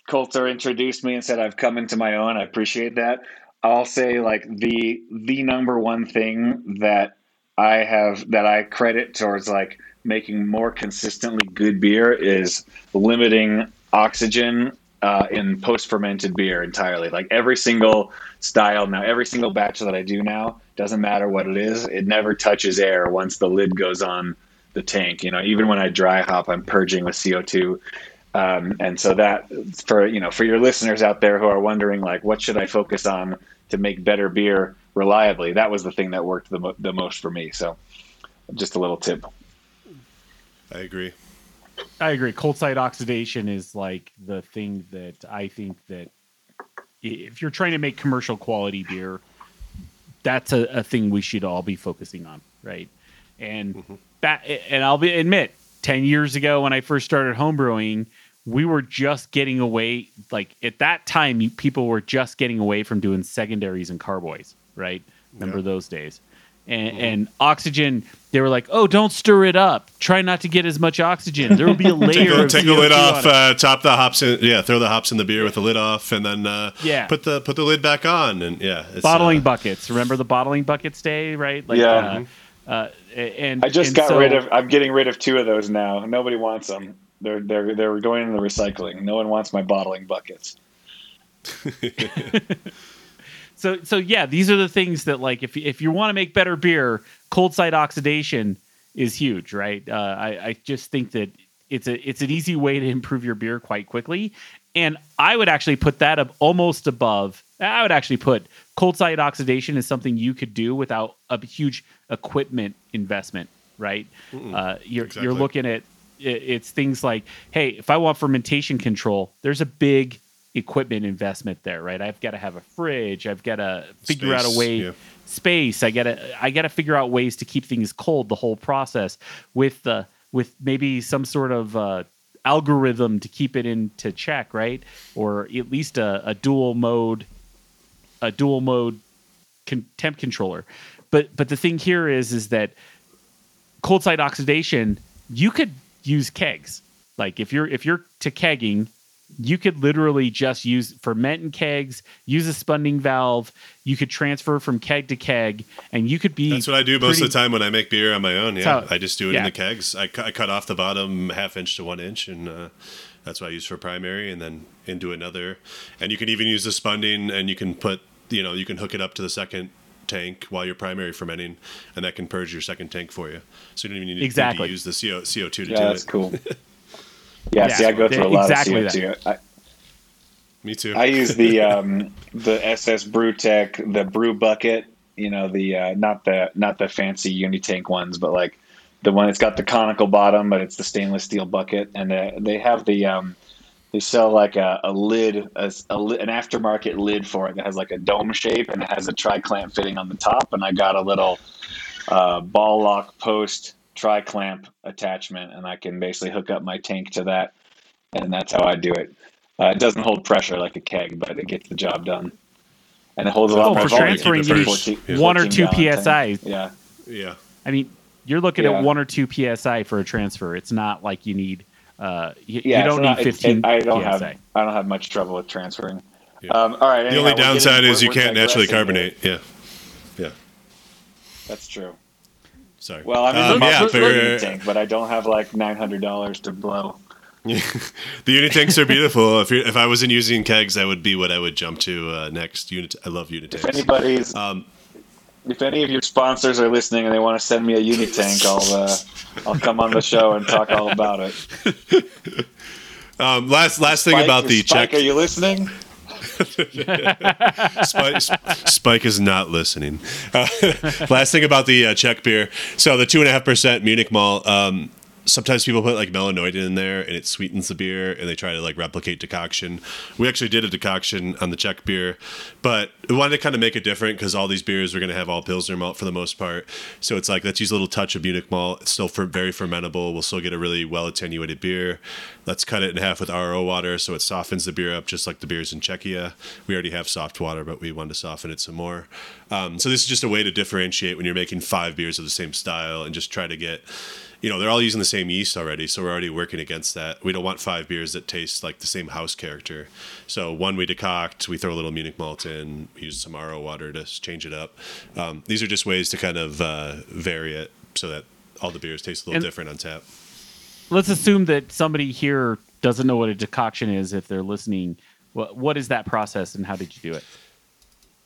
[SPEAKER 4] Coulter introduced me and said I've come into my own. I appreciate that. I'll say like the the number one thing that I have that I credit towards like making more consistently good beer is limiting oxygen uh, in post fermented beer entirely. Like every single style now, every single batch that I do now doesn't matter what it is. It never touches air once the lid goes on the tank. You know, even when I dry hop, I'm purging with CO two. Um, and so that for you know for your listeners out there who are wondering like what should I focus on to make better beer reliably, that was the thing that worked the, mo- the most for me. So just a little tip.
[SPEAKER 3] I agree.
[SPEAKER 2] I agree. Cold side oxidation is like the thing that I think that if you're trying to make commercial quality beer, that's a, a thing we should all be focusing on, right? And mm-hmm. That, and I'll be admit, ten years ago when I first started homebrewing, we were just getting away. Like at that time, people were just getting away from doing secondaries and carboys, right? Remember yeah. those days? and, and oxygen. They were like, "Oh, don't stir it up. Try not to get as much oxygen. There will be a layer
[SPEAKER 3] Take, the,
[SPEAKER 2] of
[SPEAKER 3] take
[SPEAKER 2] CO2
[SPEAKER 3] lid off. Uh, top the hops in. Yeah, throw the hops in the beer with the lid off, and then uh,
[SPEAKER 2] Yeah.
[SPEAKER 3] put the put the lid back on. And yeah, it's,
[SPEAKER 2] bottling
[SPEAKER 3] uh,
[SPEAKER 2] buckets. Remember the bottling buckets day, right? Like,
[SPEAKER 4] Yeah.
[SPEAKER 2] Uh, and
[SPEAKER 4] I just
[SPEAKER 2] and
[SPEAKER 4] got
[SPEAKER 2] so-
[SPEAKER 4] rid of. I'm getting rid of two of those now. Nobody wants them. They're they're they're going in the recycling. No one wants my bottling buckets.
[SPEAKER 2] So so yeah, these are the things that like if if you want to make better beer, cold side oxidation is huge, right? Uh, I I just think that it's a it's an easy way to improve your beer quite quickly, and I would actually put that up almost above. I would actually put cold side oxidation is something you could do without a huge equipment investment, right? Uh, you're
[SPEAKER 3] Exactly.
[SPEAKER 2] you're looking at it's things like, hey, if I want fermentation control, there's a big equipment investment there, right? I've got to have a fridge. I've got to figure out a way
[SPEAKER 3] yeah.
[SPEAKER 2] space. I got to I got to figure out ways to keep things cold the whole process with the with maybe some sort of uh, algorithm to keep it into check, right? Or at least a, a dual mode a dual mode con- temp controller. But but the thing here is is that cold side oxidation, you could use kegs. Like if you're if you're to kegging, you could literally just use ferment in kegs, use a spunding valve. You could transfer from keg to keg, and you could be.
[SPEAKER 3] That's what I do most of the time when I make beer on my own. Yeah, I just do it in the kegs. I, cu- I cut off the bottom half inch to one inch, and uh, that's what I use for primary, and then into another. And you can even use the spunding, and you can put, you know, you can hook it up to the second tank while you're primary fermenting, and that can purge your second tank for you. So you don't even need, need
[SPEAKER 2] Exactly.
[SPEAKER 3] to use the CO, CO2 to
[SPEAKER 4] Yeah,
[SPEAKER 3] do
[SPEAKER 4] that's
[SPEAKER 3] it.
[SPEAKER 4] That's cool. Yeah,
[SPEAKER 2] Yeah,
[SPEAKER 4] see, I go through a lot
[SPEAKER 2] exactly
[SPEAKER 4] of CO2. I,
[SPEAKER 3] Me too.
[SPEAKER 4] I use the um, the SS BrewTech, the brew bucket. You know, the uh, not the not the fancy Unitank ones, but like the one that's got the conical bottom, but it's the stainless steel bucket, and uh, they have the um, they sell like a, a lid, a, a li- an aftermarket lid for it that has like a dome shape and it has a tri clamp fitting on the top, and I got a little uh, ball lock post tri clamp attachment, and I can basically hook up my tank to that, and that's how I do it. Uh, it doesn't hold pressure like a keg, but it gets the job done. And it holds a lot
[SPEAKER 2] Oh,
[SPEAKER 4] more
[SPEAKER 2] for
[SPEAKER 4] volume.
[SPEAKER 2] transferring,
[SPEAKER 3] you need
[SPEAKER 4] 14
[SPEAKER 2] one or two PSI.
[SPEAKER 4] tank. Yeah.
[SPEAKER 3] yeah.
[SPEAKER 2] I mean, you're looking
[SPEAKER 4] Yeah.
[SPEAKER 2] at one or two psi for a transfer. It's not like you need. Uh, you,
[SPEAKER 4] Yeah,
[SPEAKER 2] you don't
[SPEAKER 4] so
[SPEAKER 2] need
[SPEAKER 4] not- it-
[SPEAKER 2] 15
[SPEAKER 4] it- I don't
[SPEAKER 2] psi.
[SPEAKER 4] have I don't have much trouble with transferring.
[SPEAKER 3] Yeah.
[SPEAKER 4] Um, all right.
[SPEAKER 3] The
[SPEAKER 4] anyhow,
[SPEAKER 3] only
[SPEAKER 4] we're getting-
[SPEAKER 3] downside is you can't naturally
[SPEAKER 4] digressing here.
[SPEAKER 3] carbonate. Yeah. Yeah.
[SPEAKER 4] That's true.
[SPEAKER 3] Sorry.
[SPEAKER 4] Well, I'm in
[SPEAKER 3] Um,
[SPEAKER 4] the
[SPEAKER 3] yeah,
[SPEAKER 4] muscle
[SPEAKER 3] for-
[SPEAKER 4] tank, but I don't have like nine hundred dollars to blow.
[SPEAKER 3] the Unitanks are beautiful. If you're, if I wasn't using kegs, that would be what I would jump to uh, next. Unit. I love unit
[SPEAKER 4] If
[SPEAKER 3] tanks.
[SPEAKER 4] anybody's,
[SPEAKER 3] Um,
[SPEAKER 4] if any of your sponsors are listening and they want to send me a Unitank, I'll uh, I'll come on the show and talk all about it.
[SPEAKER 3] um, last last thing about the
[SPEAKER 4] Spike,
[SPEAKER 3] check.
[SPEAKER 4] are you listening?
[SPEAKER 3] Spike, Spike is not listening. Uh, last thing about the uh, Czech beer. So the two and a half percent Munich malt. Um, sometimes people put like melanoidin in there, and it sweetens the beer, and they try to like replicate decoction. We actually did a decoction on the Czech beer, but we wanted to kind of make it different because all these beers are going to have all pilsner malt for the most part. So it's like let's use a little touch of Munich malt. It's still for very fermentable. We'll still get a really well attenuated beer. Let's cut it in half with RO water so it softens the beer up just like the beers in Czechia. We already have soft water, but we wanted to soften it some more. Um, so this is just a way to differentiate when you're making five beers of the same style and just try to get, you know, they're all using the same yeast already, so we're already working against that. We don't want five beers that taste like the same house character. So one we decoct, we throw a little Munich malt in, we use some RO water to change it up. Um, these are just ways to kind of uh, vary it so that all the beers taste a little
[SPEAKER 2] And-
[SPEAKER 3] different on tap.
[SPEAKER 2] Let's assume that somebody here doesn't know what a decoction is if they're listening. What what is that process and how did you do it?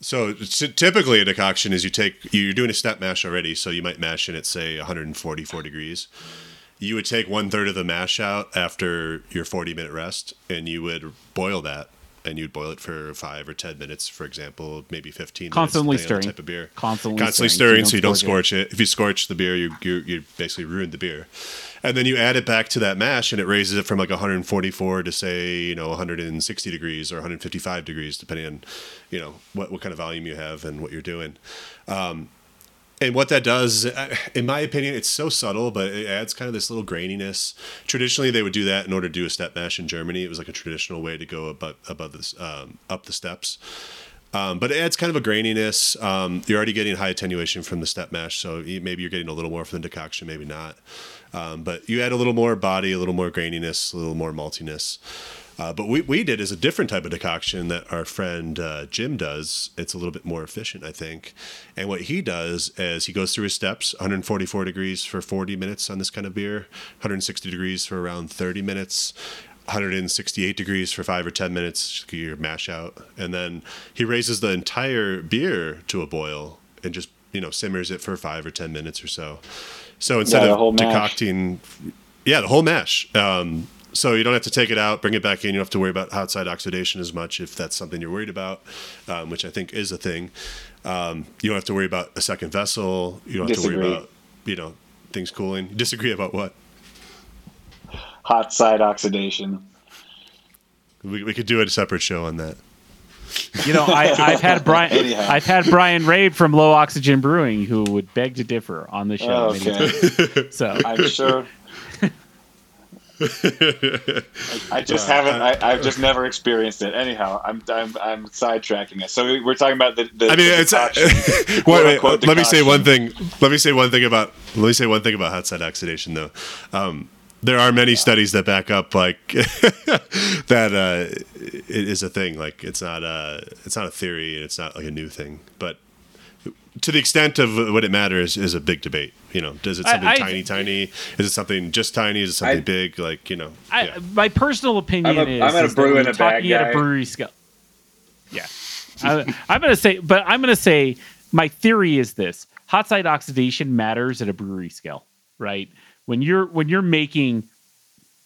[SPEAKER 3] So typically a decoction is you take you're doing a step mash already, so you might mash in at say 144 degrees. You would take one third of the mash out after your 40 minute rest, and you would boil that, and you'd boil it for five or 10 minutes, for example, maybe 15.
[SPEAKER 2] Constantly
[SPEAKER 3] minutes,
[SPEAKER 2] stirring.
[SPEAKER 3] type of beer.
[SPEAKER 2] Constantly
[SPEAKER 3] constantly
[SPEAKER 2] stirring, so
[SPEAKER 3] so
[SPEAKER 2] you
[SPEAKER 3] you
[SPEAKER 2] don't
[SPEAKER 3] don't
[SPEAKER 2] scorch
[SPEAKER 3] it. If you scorch the beer, you you you basically ruined the beer. And then you add it back to that mash, and it raises it from like 144 to say you know 160 degrees or 155 degrees, depending on you know what what kind of volume you have and what you're doing. Um, and what that does, uh, in my opinion, it's so subtle, but it adds kind of this little graininess. Traditionally, they would do that in order to do a step mash in Germany. It was like a traditional way to go above above this um, up the steps. Um, but it adds kind of a graininess. Um, you're already getting high attenuation from the step mash, so maybe you're getting a little more from the decoction, maybe not. Um, but you add a little more body, a little more graininess, a little more maltiness. Uh, but we, we did is a different type of decoction that our friend uh, Jim does. It's a little bit more efficient, I think. And what he does is he goes through his steps 144 degrees for 40 minutes on this kind of beer, 160 degrees for around 30 minutes. 168 degrees for five or 10 minutes, get your mash out. And then he raises the entire beer to a boil and just, you know, simmers it for five or 10 minutes or so. So instead
[SPEAKER 4] Yeah,
[SPEAKER 3] of
[SPEAKER 4] whole mash.
[SPEAKER 3] decocting, yeah, the whole mash. Um, so you don't have to take it out, bring it back in. You don't have to worry about outside oxidation as much if that's something you're worried about, um, which I think is a thing. Um, you don't have to worry about a second vessel. You don't have to worry about, you know, things cooling. You disagree about what?
[SPEAKER 4] Hot side oxidation.
[SPEAKER 3] We, we could do a separate show on that.
[SPEAKER 2] You know, I, I've had Brian.
[SPEAKER 4] Anyhow.
[SPEAKER 2] I've had Brian Rabe from Low Oxygen Brewing who would beg to differ on the show. many
[SPEAKER 4] Okay.
[SPEAKER 2] So
[SPEAKER 4] I'm sure. I just haven't. I, I've just never experienced it. Anyhow, I'm I'm, I'm sidetracking it. So we- we're talking about the. the
[SPEAKER 3] I mean,
[SPEAKER 4] the
[SPEAKER 3] it's. wait, wait,
[SPEAKER 4] unquote,
[SPEAKER 3] let me say one thing. Let me say one thing about. Let me say one thing about hot side oxidation, though. Um, there are many studies that back up like that. Uh, it is a thing. Like it's not a. It's not a theory, and it's not like a new thing. But to the extent of what it matters is a big debate. You know, does it something
[SPEAKER 2] I-
[SPEAKER 3] tiny, tiny? Is it something just tiny? Is it something
[SPEAKER 4] I-
[SPEAKER 3] big? Like you know.
[SPEAKER 2] I,
[SPEAKER 3] yeah.
[SPEAKER 2] my personal opinion
[SPEAKER 4] I'm a-
[SPEAKER 2] is,
[SPEAKER 4] I'm at a
[SPEAKER 2] is
[SPEAKER 4] brew and
[SPEAKER 2] you're
[SPEAKER 4] a
[SPEAKER 2] talking at
[SPEAKER 4] guy.
[SPEAKER 2] a brewery scale. Yeah, I, I'm going to say, but I'm going to say my theory is this: hot side oxidation matters at a brewery scale, right? When you're when you're making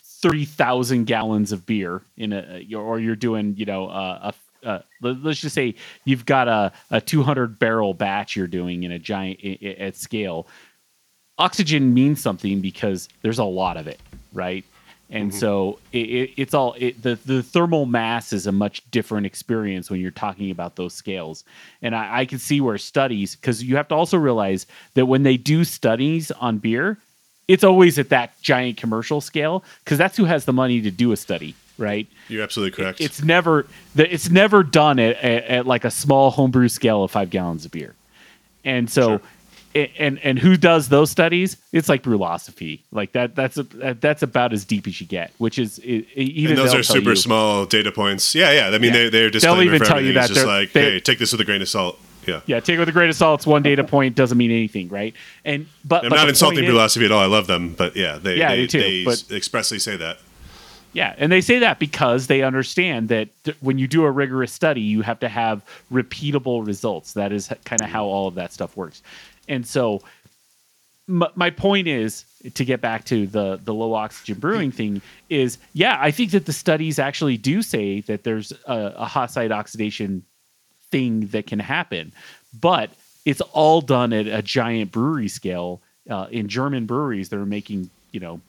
[SPEAKER 2] thirty thousand gallons of beer in a, or you're doing, you know, uh, a, uh, let- let's just say you've got a, a 200 barrel batch you're doing in a giant i- i- at scale oxygen means something because there's a lot of it, right? And so it, it, it's all it, the the thermal mass is a much different experience when you're talking about those scales. And I, I can see where studies because you have to also realize that when they do studies on beer, it's always at that giant commercial scale because that's who has the money to do a study, right?
[SPEAKER 3] You're absolutely correct.
[SPEAKER 2] It's never it's never done at, at, at like a small homebrew scale of five gallons of beer, and so.
[SPEAKER 3] Sure.
[SPEAKER 2] And and who does those studies? It's like Brewlosophy, like that. That's a that's about as deep as you get, which is even
[SPEAKER 3] and those are super
[SPEAKER 2] you-
[SPEAKER 3] small data points. Yeah, yeah. I mean,
[SPEAKER 2] Yeah.
[SPEAKER 3] they they're
[SPEAKER 2] They'll even tell you that
[SPEAKER 3] It's just
[SPEAKER 2] they're- just
[SPEAKER 3] like,
[SPEAKER 2] they-
[SPEAKER 3] hey, take this with a grain of salt. Yeah.
[SPEAKER 2] Yeah, take it with a grain of salt. It's one data point doesn't mean anything, right? And but
[SPEAKER 3] I'm
[SPEAKER 2] but
[SPEAKER 3] not insulting Brewlosophy at all. I love them, but yeah, they
[SPEAKER 2] Yeah,
[SPEAKER 3] they,
[SPEAKER 2] too,
[SPEAKER 3] they
[SPEAKER 2] but-
[SPEAKER 3] expressly say that.
[SPEAKER 2] Yeah, and they say that because they understand that th- when you do a rigorous study, you have to have repeatable results. That is kind of how all of that stuff works. And so, m- my point is to get back to the the low oxygen brewing thing is yeah, I think that the studies actually do say that there's a, a hot side oxidation thing that can happen, but it's all done at a giant brewery scale uh, in German breweries that are making you know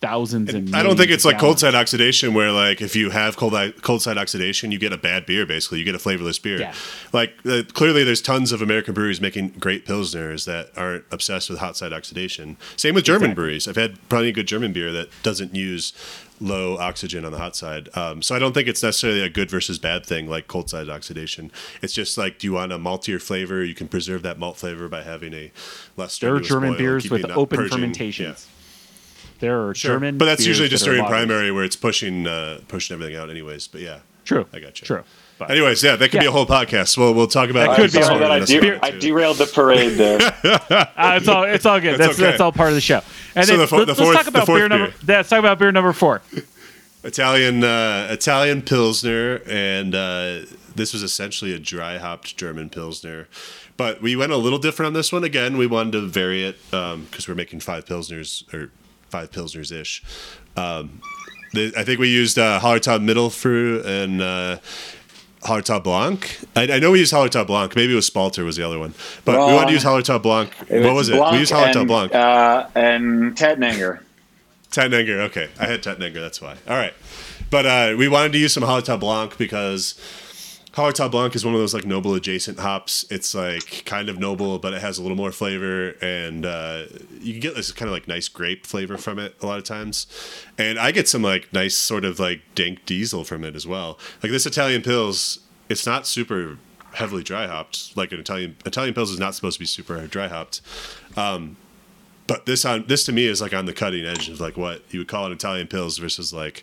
[SPEAKER 2] thousands and
[SPEAKER 3] I don't think it's like cold side oxidation where like if you have cold cold side oxidation, you get a bad beer. Basically, you get a flavorless beer.
[SPEAKER 2] Yeah.
[SPEAKER 3] Like uh, clearly, there's tons of American breweries making great pilsners that aren't obsessed with hot side oxidation. Same with German
[SPEAKER 2] Exactly.
[SPEAKER 3] breweries. I've had plenty of good German beer that doesn't use low oxygen on the hot side. Um, so I don't think it's necessarily a good versus bad thing like cold side oxidation. It's just like, do you want a maltier flavor? You can preserve that malt flavor by having a less.
[SPEAKER 2] There are German
[SPEAKER 3] boil,
[SPEAKER 2] beers with open
[SPEAKER 3] purging.
[SPEAKER 2] fermentations.
[SPEAKER 3] Yeah.
[SPEAKER 2] There are
[SPEAKER 3] Sure.
[SPEAKER 2] German,
[SPEAKER 3] but that's usually just
[SPEAKER 2] are
[SPEAKER 3] during primary where it's pushing uh, pushing everything out, anyways. But yeah,
[SPEAKER 2] True,
[SPEAKER 3] I got you.
[SPEAKER 2] True. But
[SPEAKER 3] Anyways, yeah, that could be a whole podcast. Well, we'll talk about.
[SPEAKER 2] That could be a whole-
[SPEAKER 4] that I, de-
[SPEAKER 3] fine,
[SPEAKER 4] I derailed the parade there.
[SPEAKER 2] uh, it's all it's all good.
[SPEAKER 3] That's
[SPEAKER 2] That's
[SPEAKER 3] okay.
[SPEAKER 2] that's all part of the show. And
[SPEAKER 3] So
[SPEAKER 2] then
[SPEAKER 3] the fo-
[SPEAKER 2] let,
[SPEAKER 3] the
[SPEAKER 2] us talk about
[SPEAKER 3] fourth
[SPEAKER 2] beer number. Yeah, let's talk about beer number four.
[SPEAKER 3] Italian uh, Italian Pilsner, and uh, this was essentially a dry hopped German Pilsner. But we went a little different on this one. Again, we wanted to vary it because we're making five Pilsners or five Pilsners ish. Um, I think we used uh, Hallertau Mittelfrüh and uh, Hallertau Blanc. I, I know we used Hallertau Blanc. Maybe it was Spalter was the other one. But we wanted to use Hallertau Blanc. what was it?
[SPEAKER 4] Blanc
[SPEAKER 3] we used Hallertau
[SPEAKER 4] and,
[SPEAKER 3] Blanc.
[SPEAKER 4] Uh, and Tettnanger.
[SPEAKER 3] Tettnanger. Okay, I had Tettnanger. That's why. All right, but uh, we wanted to use some Hallertau Blanc because Hallertau Blanc is one of those like noble adjacent hops. It's like kind of noble, but it has a little more flavor, and uh, you can get this kind of like nice grape flavor from it a lot of times. And I get some like nice sort of like dank diesel from it as well. Like this Italian pills, it's not super heavily dry hopped. Like an Italian Italian Pils is not supposed to be super dry hopped. Um, but this on this to me is like on the cutting edge of like what you would call an Italian Pils versus like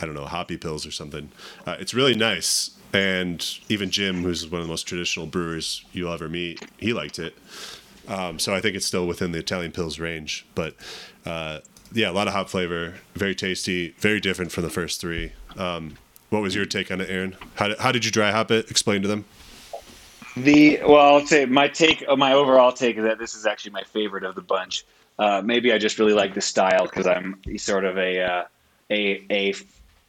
[SPEAKER 3] I don't know hoppy Pils or something. Uh, it's really nice, and even Jim, who's one of the most traditional brewers you'll ever meet, he liked it. Um, so I think it's still within the Italian Pils range, but uh, yeah, a lot of hop flavor, very tasty, very different from the first three. Um, what was your take on it, Aaron? How did, how did you dry hop it? Explain to them.
[SPEAKER 4] The well, I'll say my take, my overall take is that this is actually my favorite of the bunch. Uh, maybe I just really like the style because I'm sort of a uh, a a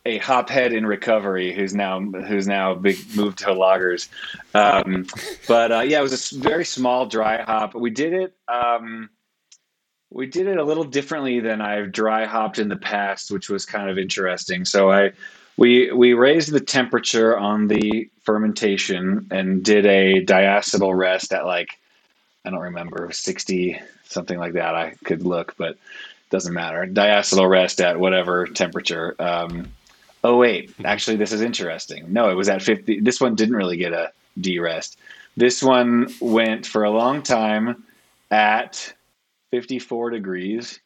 [SPEAKER 4] a hophead in recovery who's now who's now big moved to lagers. Um, but uh, yeah, it was a very small dry hop. We did it. Um, we did it a little differently than I've dry hopped in the past, which was kind of interesting. So I we we raised the temperature on the fermentation and did a diacetyl rest at like I don't remember 60 something like that. I could look, but doesn't matter. Diacetyl rest at whatever temperature. Um, oh wait, mm-hmm. actually this is interesting. No, it was at 50. This one didn't really get a D rest. This one went for a long time at 54 degrees.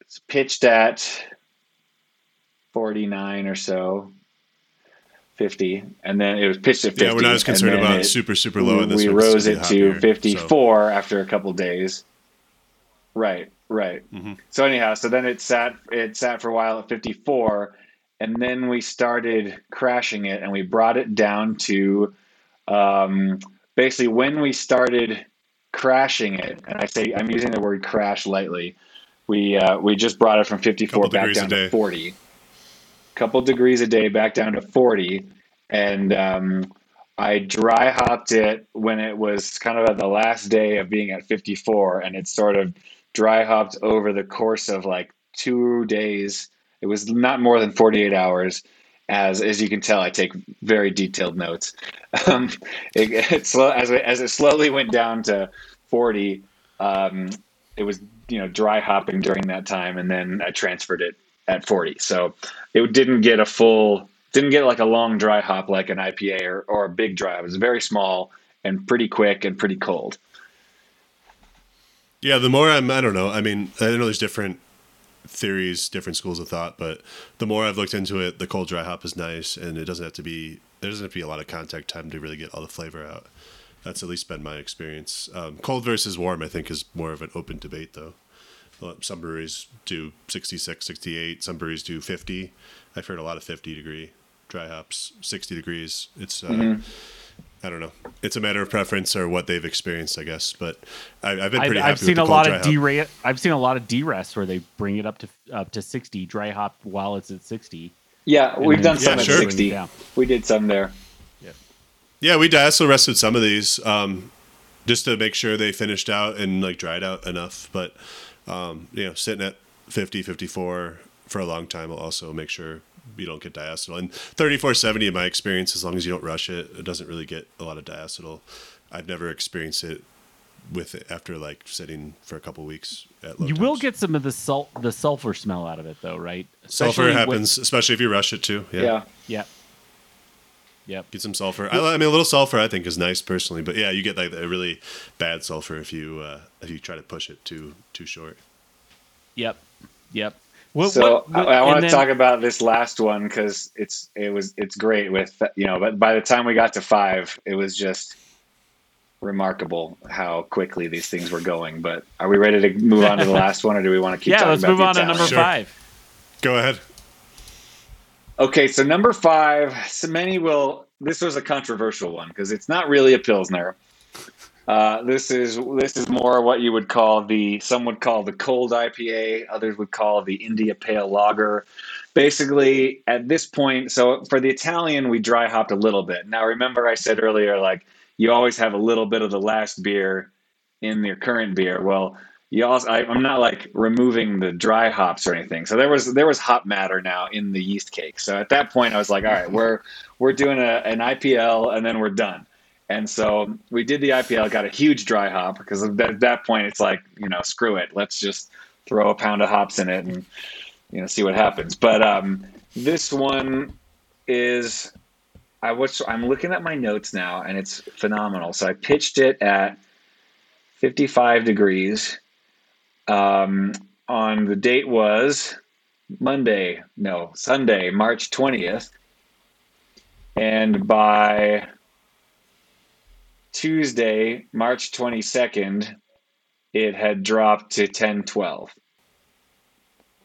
[SPEAKER 4] It's pitched at 49 or so, 50, and then it was pitched at 50.
[SPEAKER 3] Yeah, we're not as concerned about it, super, super low.
[SPEAKER 4] We, we rose it to 54 so. after a couple days. Right, right. Mm-hmm. So anyhow, so then it sat it sat for a while at 54, and then we started crashing it, and we brought it down to um, basically when we started crashing it, and I say I'm using the word crash lightly. We uh, we just brought it from 54 back down to 40 couple degrees a day back down to 40 and um, i dry hopped it when it was kind of at the last day of being at 54 and it sort of dry hopped over the course of like two days it was not more than 48 hours as as you can tell i take very detailed notes um, it, it slow, as, it, as it slowly went down to 40 um, it was you know dry hopping during that time and then i transferred it at 40. So it didn't get a full, didn't get like a long dry hop like an IPA or, or a big dry. It was very small and pretty quick and pretty cold.
[SPEAKER 3] Yeah, the more I'm, I don't know. I mean, I know there's different theories, different schools of thought, but the more I've looked into it, the cold dry hop is nice, and it doesn't have to be there doesn't have to be a lot of contact time to really get all the flavor out. That's at least been my experience. Um, cold versus warm, I think, is more of an open debate, though some breweries do 66, 68. Some breweries do 50. I've heard a lot of 50 degree dry hops, 60 degrees. It's, uh, mm-hmm. I don't know. It's a matter of preference or what they've experienced, I guess. But I, have been pretty
[SPEAKER 2] I've,
[SPEAKER 3] I've
[SPEAKER 2] seen
[SPEAKER 3] a
[SPEAKER 2] lot of I've seen a lot of D rest where they bring it up to up to 60 dry hop while it's at 60.
[SPEAKER 4] Yeah, we've done some yeah, at sure. 60. Yeah. We did some there.
[SPEAKER 3] Yeah. Yeah, we also rested some of these um, just to make sure they finished out and like dried out enough. But um, you know, sitting at 50, 54 for a long time will also make sure you don't get diacetyl. And 3470, in my experience, as long as you don't rush it, it doesn't really get a lot of diacetyl. I've never experienced it with it after like sitting for a couple weeks. At
[SPEAKER 2] you temps. will get some of the salt, the sulfur smell out of it, though, right?
[SPEAKER 3] Especially sulfur happens, especially if you rush it too. Yeah.
[SPEAKER 4] Yeah.
[SPEAKER 2] yeah. Yep.
[SPEAKER 3] Get some sulfur. I, I, mean, a little sulfur I think is nice personally, but yeah, you get like a really bad sulfur if you uh, if you try to push it too too short.
[SPEAKER 2] Yep. Yep.
[SPEAKER 4] What, so what, what, I, I want to then, talk about this last one because it's it was it's great with you know, but by the time we got to five, it was just remarkable how quickly these things were going. But are we ready to move on to the last one, or do we want to keep?
[SPEAKER 2] yeah, let's move on to number sure. five.
[SPEAKER 3] Go ahead.
[SPEAKER 4] Okay, so number five, so many will. This was a controversial one because it's not really a pilsner. Uh, this is this is more what you would call the some would call the cold IPA, others would call the India Pale Lager. Basically, at this point, so for the Italian, we dry hopped a little bit. Now, remember, I said earlier, like you always have a little bit of the last beer in your current beer. Well, you also I, am not like removing the dry hops or anything. So there was there was hop matter now in the yeast cake. So at that point, I was like, all right, we're we're doing a, an IPL and then we're done. And so we did the IPL, got a huge dry hop because at that point it's like you know screw it, let's just throw a pound of hops in it and you know see what happens. But um, this one is I was I'm looking at my notes now, and it's phenomenal. So I pitched it at 55 degrees. Um, on the date was Monday, no Sunday, March 20th, and by Tuesday, March 22nd, it had dropped to 1012.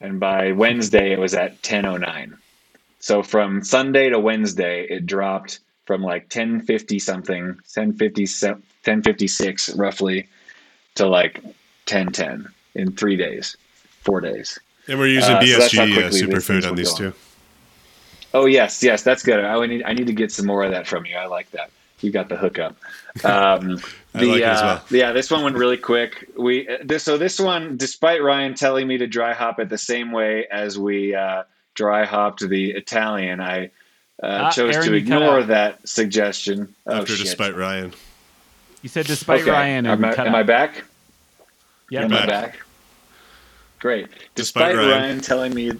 [SPEAKER 4] And by Wednesday, it was at 1009. So from Sunday to Wednesday, it dropped from like 1050 something, 1050, 1056 roughly, to like 1010 in three days, four days.
[SPEAKER 3] And we're using
[SPEAKER 4] Uh, so
[SPEAKER 3] BSG uh,
[SPEAKER 4] quickly these
[SPEAKER 3] superfood on these
[SPEAKER 4] going.
[SPEAKER 3] two.
[SPEAKER 4] Oh yes, yes, that's good. I need I need to get some more of that from you. I like that. You got the hookup. Um,
[SPEAKER 3] I
[SPEAKER 4] the,
[SPEAKER 3] like it as
[SPEAKER 4] uh,
[SPEAKER 3] well.
[SPEAKER 4] Yeah, this one went really quick. We uh, this so this one, despite Ryan telling me to dry hop it the same way as we uh, dry hopped the Italian, I uh,
[SPEAKER 2] Ah,
[SPEAKER 4] chose
[SPEAKER 2] Aaron,
[SPEAKER 4] to ignore that suggestion. Oh
[SPEAKER 3] After
[SPEAKER 4] shit!
[SPEAKER 3] despite Ryan.
[SPEAKER 2] You said despite
[SPEAKER 4] okay,
[SPEAKER 2] Ryan and
[SPEAKER 4] am, I,
[SPEAKER 2] cut
[SPEAKER 4] am I
[SPEAKER 2] out.
[SPEAKER 4] back?
[SPEAKER 2] Yeah,
[SPEAKER 4] Am I
[SPEAKER 3] back.
[SPEAKER 4] back? Great.
[SPEAKER 3] Despite
[SPEAKER 4] Despite,
[SPEAKER 3] Ryan.
[SPEAKER 4] Ryan. telling me,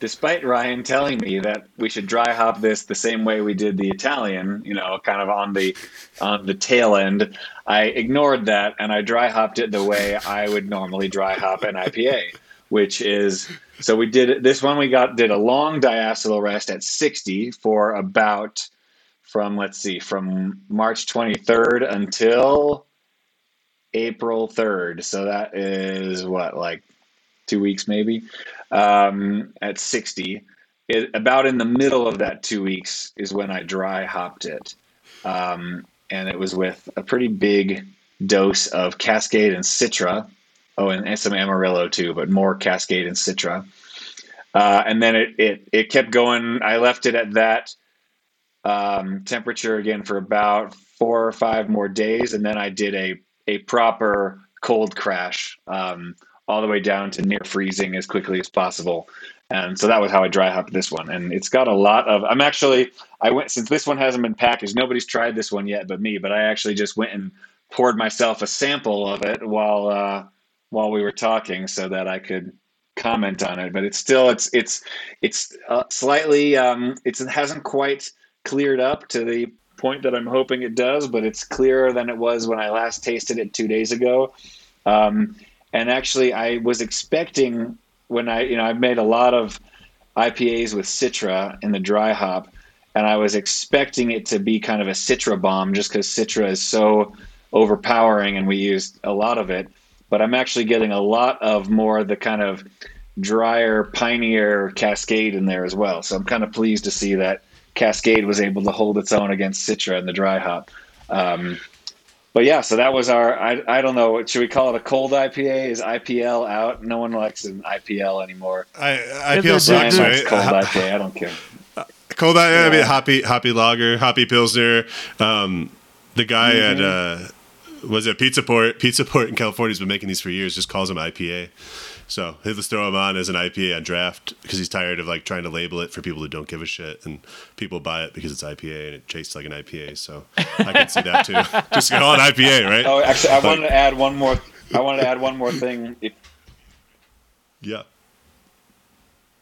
[SPEAKER 4] despite Ryan telling me that we should dry hop this the same way we did the Italian, you know, kind of on the on the tail end, I ignored that and I dry hopped it the way I would normally dry hop an IPA, which is so we did this one. We got did a long diacetyl rest at sixty for about from let's see from March twenty third until April 3rd. So that is what, like two weeks maybe, um, at 60. It, about in the middle of that two weeks is when I dry hopped it. Um, and it was with a pretty big dose of Cascade and Citra. Oh, and, and some Amarillo too, but more Cascade and Citra. Uh, and then it, it, it kept going. I left it at that um, temperature again for about four or five more days. And then I did a a proper cold crash um, all the way down to near freezing as quickly as possible. And so that was how I dry hopped this one. And it's got a lot of. I'm actually I went since this one hasn't been packaged. Nobody's tried this one yet, but me. But I actually just went and poured myself a sample of it while uh, while we were talking, so that I could comment on it. But it's still it's it's it's uh, slightly um, it's it hasn't quite cleared up to the point that I'm hoping it does, but it's clearer than it was when I last tasted it two days ago. Um, and actually, I was expecting when I, you know, I've made a lot of IPAs with Citra in the dry hop, and I was expecting it to be kind of a Citra bomb just because Citra is so overpowering and we used a lot of it. But I'm actually getting a lot of more of the kind of drier, pinier Cascade in there as well. So I'm kind of pleased to see that Cascade was able to hold its own against Citra in the dry hop. Um, but yeah, so that was our. I, I don't know. Should we call it a cold IPA? Is IPL out? No one likes an IPL anymore.
[SPEAKER 3] I,
[SPEAKER 2] Yeah,
[SPEAKER 3] IPL
[SPEAKER 2] they're-
[SPEAKER 3] sucks,
[SPEAKER 4] Ryan
[SPEAKER 2] they're-
[SPEAKER 4] likes
[SPEAKER 3] right?
[SPEAKER 4] cold
[SPEAKER 3] Uh,
[SPEAKER 4] IPA. I don't care.
[SPEAKER 3] Cold, I, I mean,
[SPEAKER 4] Yeah.
[SPEAKER 3] hoppy, hoppy lager, hoppy pilsner. Um, the guy
[SPEAKER 4] Mm-hmm.
[SPEAKER 3] at uh, was it Pizza Port? Pizza Port in California has been making these for years. Just calls them IPA. So he'll just throw him on as an IPA on draft because he's tired of like trying to label it for people who don't give a shit, and people buy it because it's IPA and it tastes like an IPA. So I can see that too. just call it IPA, right?
[SPEAKER 4] Oh, actually, I wanted to add one more. I wanted to add one more thing. If,
[SPEAKER 3] Yeah.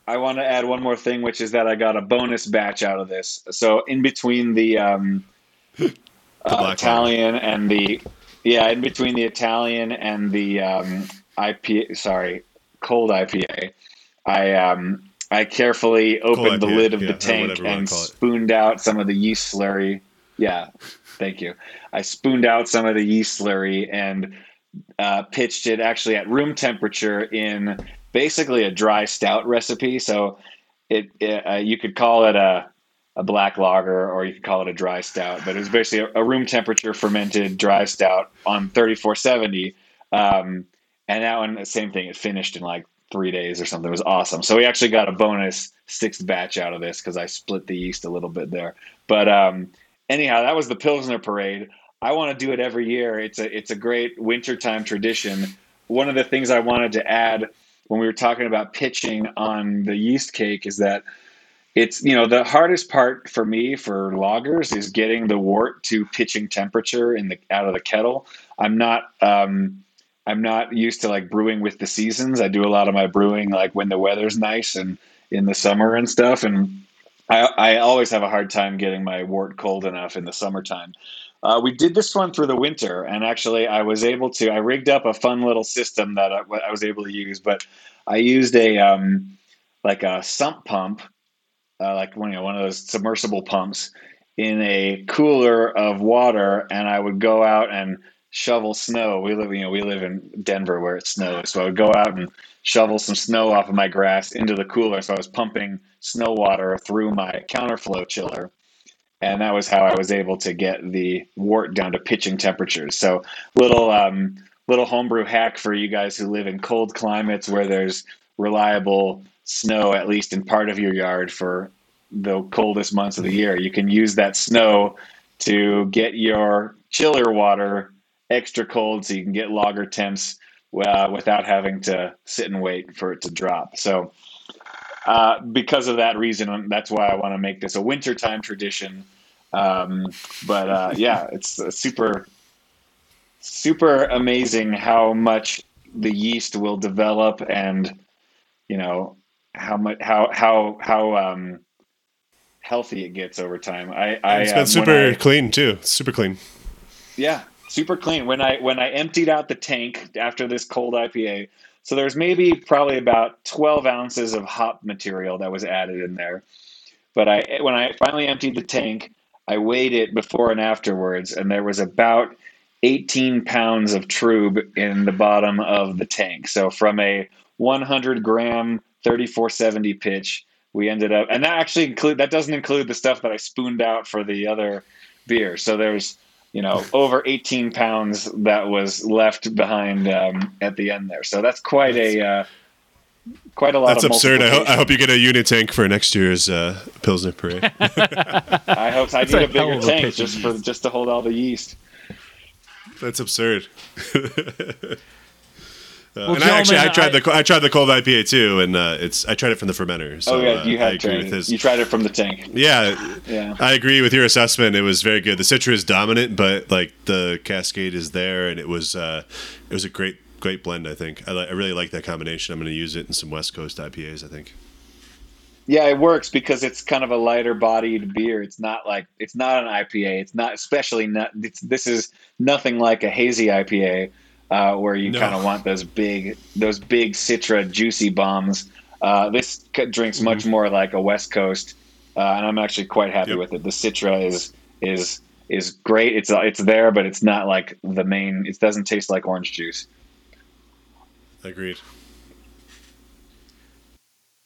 [SPEAKER 4] I want to add one more thing, which is that I got a bonus batch out of this. So in between the, um, uh,
[SPEAKER 3] black
[SPEAKER 4] Italian and the yeah, in between the Italian and the um, IPA, sorry, cold IPA, I um, I carefully opened the lid of
[SPEAKER 3] yeah,
[SPEAKER 4] the tank
[SPEAKER 3] whatever you wanna
[SPEAKER 4] and spooned out some of the yeast slurry. Yeah, thank you. I spooned out some of the yeast slurry and uh, pitched it actually at room temperature in basically a dry stout recipe. So it, it uh, you could call it a a black lager or you could call it a dry stout, but it was basically a, a room temperature fermented dry stout on 3470. Um, and that one, same thing. It finished in like three days or something. It was awesome. So we actually got a bonus sixth batch out of this because I split the yeast a little bit there. But um, anyhow, that was the Pilsner Parade. I want to do it every year. It's a it's a great wintertime tradition. One of the things I wanted to add when we were talking about pitching on the yeast cake is that it's you know the hardest part for me for lagers is getting the wort to pitching temperature in the out of the kettle. I'm not um, I'm not used to like brewing with the seasons. I do a lot of my brewing like when the weather's nice and in the summer and stuff. And I, I always have a hard time getting my wort cold enough in the summertime. Uh, we did this one through the winter, and actually, I was able to. I rigged up a fun little system that I, I was able to use, but I used a um, like a sump pump, uh, like you know one of those submersible pumps, in a cooler of water, and I would go out and shovel snow. We live, you know, we live in Denver where it snows, so I would go out and shovel some snow off of my grass into the cooler. So I was pumping snow water through my counterflow chiller and that was how I was able to get the wort down to pitching temperatures. So little um, little homebrew hack for you guys who live in cold climates where there's reliable snow at least in part of your yard for the coldest months of the year. You can use that snow to get your chiller water extra cold so you can get lager temps uh, without having to sit and wait for it to drop. So uh, because of that reason, that's why I want to make this a wintertime tradition. Um, but uh, yeah, it's super, super amazing how much the yeast will develop, and you know how much how how how um, healthy it gets over time. I, I
[SPEAKER 3] it's been uh, super I, clean too. Super clean.
[SPEAKER 4] Yeah, super clean. When I when I emptied out the tank after this cold IPA, so there's maybe probably about 12 ounces of hop material that was added in there. But I when I finally emptied the tank, I weighed it before and afterwards, and there was about 18 pounds of trub in the bottom of the tank. So from a 100 gram 3470 pitch, we ended up, and that actually include that doesn't include the stuff that I spooned out for the other beer. So there's you know, over 18 pounds that was left behind um, at the end there. So that's quite a uh, quite a lot.
[SPEAKER 3] That's absurd. I, ho- I, hope you get a Unitank for next year's uh, Pilsner Parade.
[SPEAKER 4] I hope I need a bigger tank just for just to hold all the yeast.
[SPEAKER 3] That's absurd. Uh, well, and I actually I tried I, the I tried the cold IPA too, and uh, it's I tried it from the fermenter. So,
[SPEAKER 4] oh yeah, you uh, had training. His, you tried it from the tank.
[SPEAKER 3] Yeah, yeah. I agree with your assessment. It was very good. The Citra is dominant, but like the Cascade is there, and it was uh, it was a great great blend. I think I, li- I really like that combination. I'm going to use it in some West Coast IPAs. I think.
[SPEAKER 4] Yeah, it works because it's kind of a lighter bodied beer. It's not like it's not an IPA. It's not especially not. this is nothing like a hazy IPA uh, where you no. kind of want those big those big Citra juicy bombs. Uh, this drinks much mm-hmm. more like a West Coast, uh, and I'm actually quite happy yep. with it. The Citra is is is great. It's it's there, but it's not like the main. It doesn't taste like orange juice.
[SPEAKER 3] Agreed.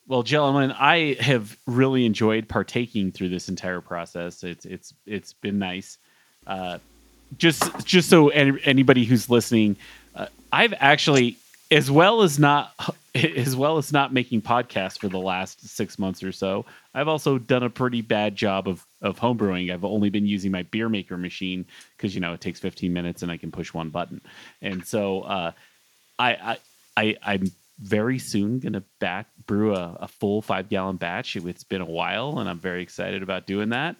[SPEAKER 2] Well, gentlemen, I have really enjoyed partaking through this entire process. It's it's it's been nice. Uh, just just so any, anybody who's listening, uh, I've actually, as well as not as well as not making podcasts for the last six months or so, I've also done a pretty bad job of of homebrewing. I've only been using my beer maker machine because you know it takes 15 minutes and I can push one button, and so uh, I, I I I'm very soon gonna back brew a, a full five gallon batch. It's been a while, and I'm very excited about doing that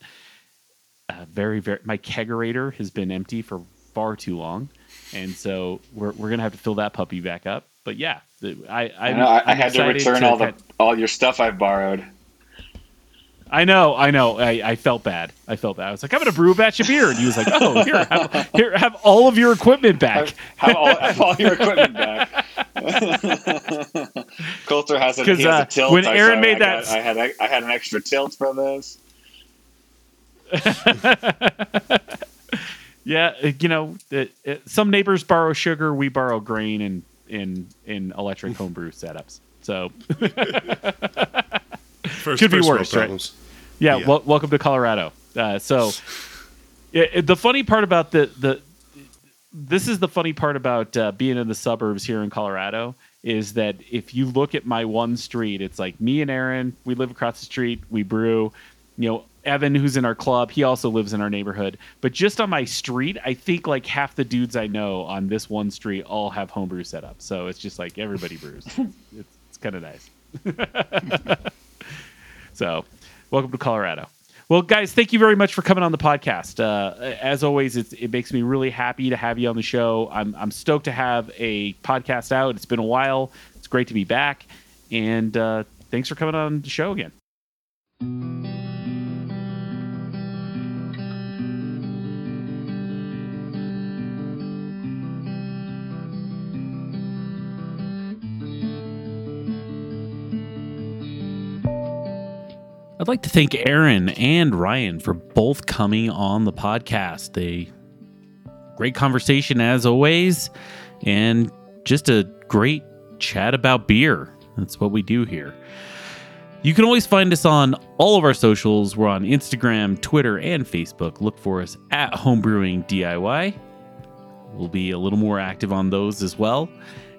[SPEAKER 2] uh, very very my kegerator has been empty for far too long, and so we're we're gonna have to fill that puppy back up. But yeah, I I,
[SPEAKER 4] I, know, I, I had to return to all the all your stuff I borrowed.
[SPEAKER 2] I know, I know. I, I felt bad. I felt bad. I was like, I'm gonna brew a batch of beer, and he was like, Oh, here, have, here, have all of your equipment back.
[SPEAKER 4] Have, have, all, have all, your equipment back. Coulter has a, he has uh, a tilt.
[SPEAKER 2] When Aaron made
[SPEAKER 4] that,
[SPEAKER 2] got,
[SPEAKER 4] I had I had an extra tilt for this.
[SPEAKER 2] yeah, you know, it, it, some neighbors borrow sugar, we borrow grain in in in electric homebrew setups. So
[SPEAKER 3] first, could be worse, right?
[SPEAKER 2] Yeah, yeah. Welcome to Colorado. Uh, so it, the funny part about the the this is the funny part about uh, being in the suburbs here in Colorado is that if you look at my one street, it's like me and Aaron, we live across the street, we brew. You know, Evan, who's in our club, he also lives in our neighborhood. But just on my street, I think like half the dudes I know on this one street all have homebrew set up. So it's just like everybody brews. it's, it's kind of nice. so, welcome to Colorado. Well, guys, thank you very much for coming on the podcast. Uh, as always, it makes me really happy to have you on the show. I'm, I'm stoked to have a podcast out. It's been a while. It's great to be back. And uh, thanks for coming on the show again. I'd like to thank Aaron and Ryan for both coming on the podcast. A great conversation as always, and just a great chat about beer. That's what we do here. You can always find us on all of our socials. We're on Instagram, Twitter, and Facebook. Look for us at Homebrewing DIY. We'll be a little more active on those as well.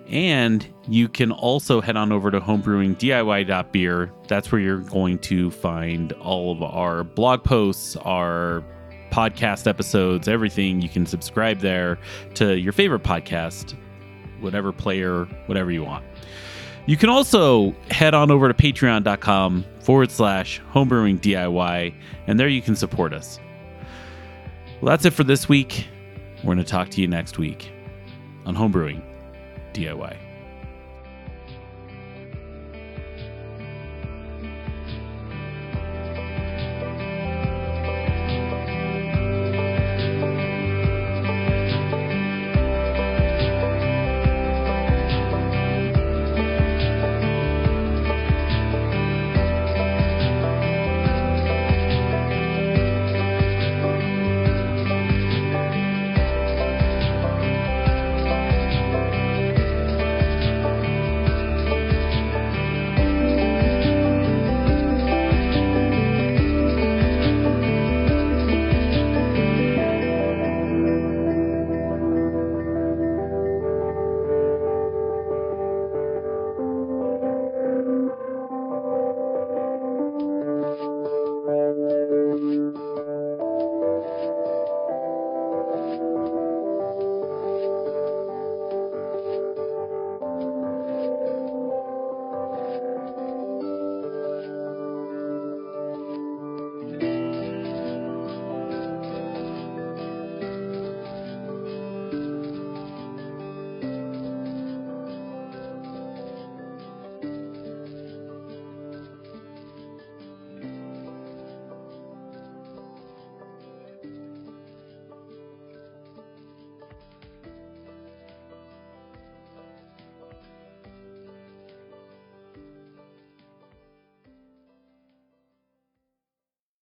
[SPEAKER 2] And you can also head on over to homebrewingdiy.beer. That's where you're going to find all of our blog posts, our podcast episodes, everything. You can subscribe there to your favorite podcast, whatever player, whatever you want. You can also head on over to patreon.com forward slash homebrewing DIY, and there you can support us. Well, that's it for this week. We're going to talk to you next week on Homebrewing DIY.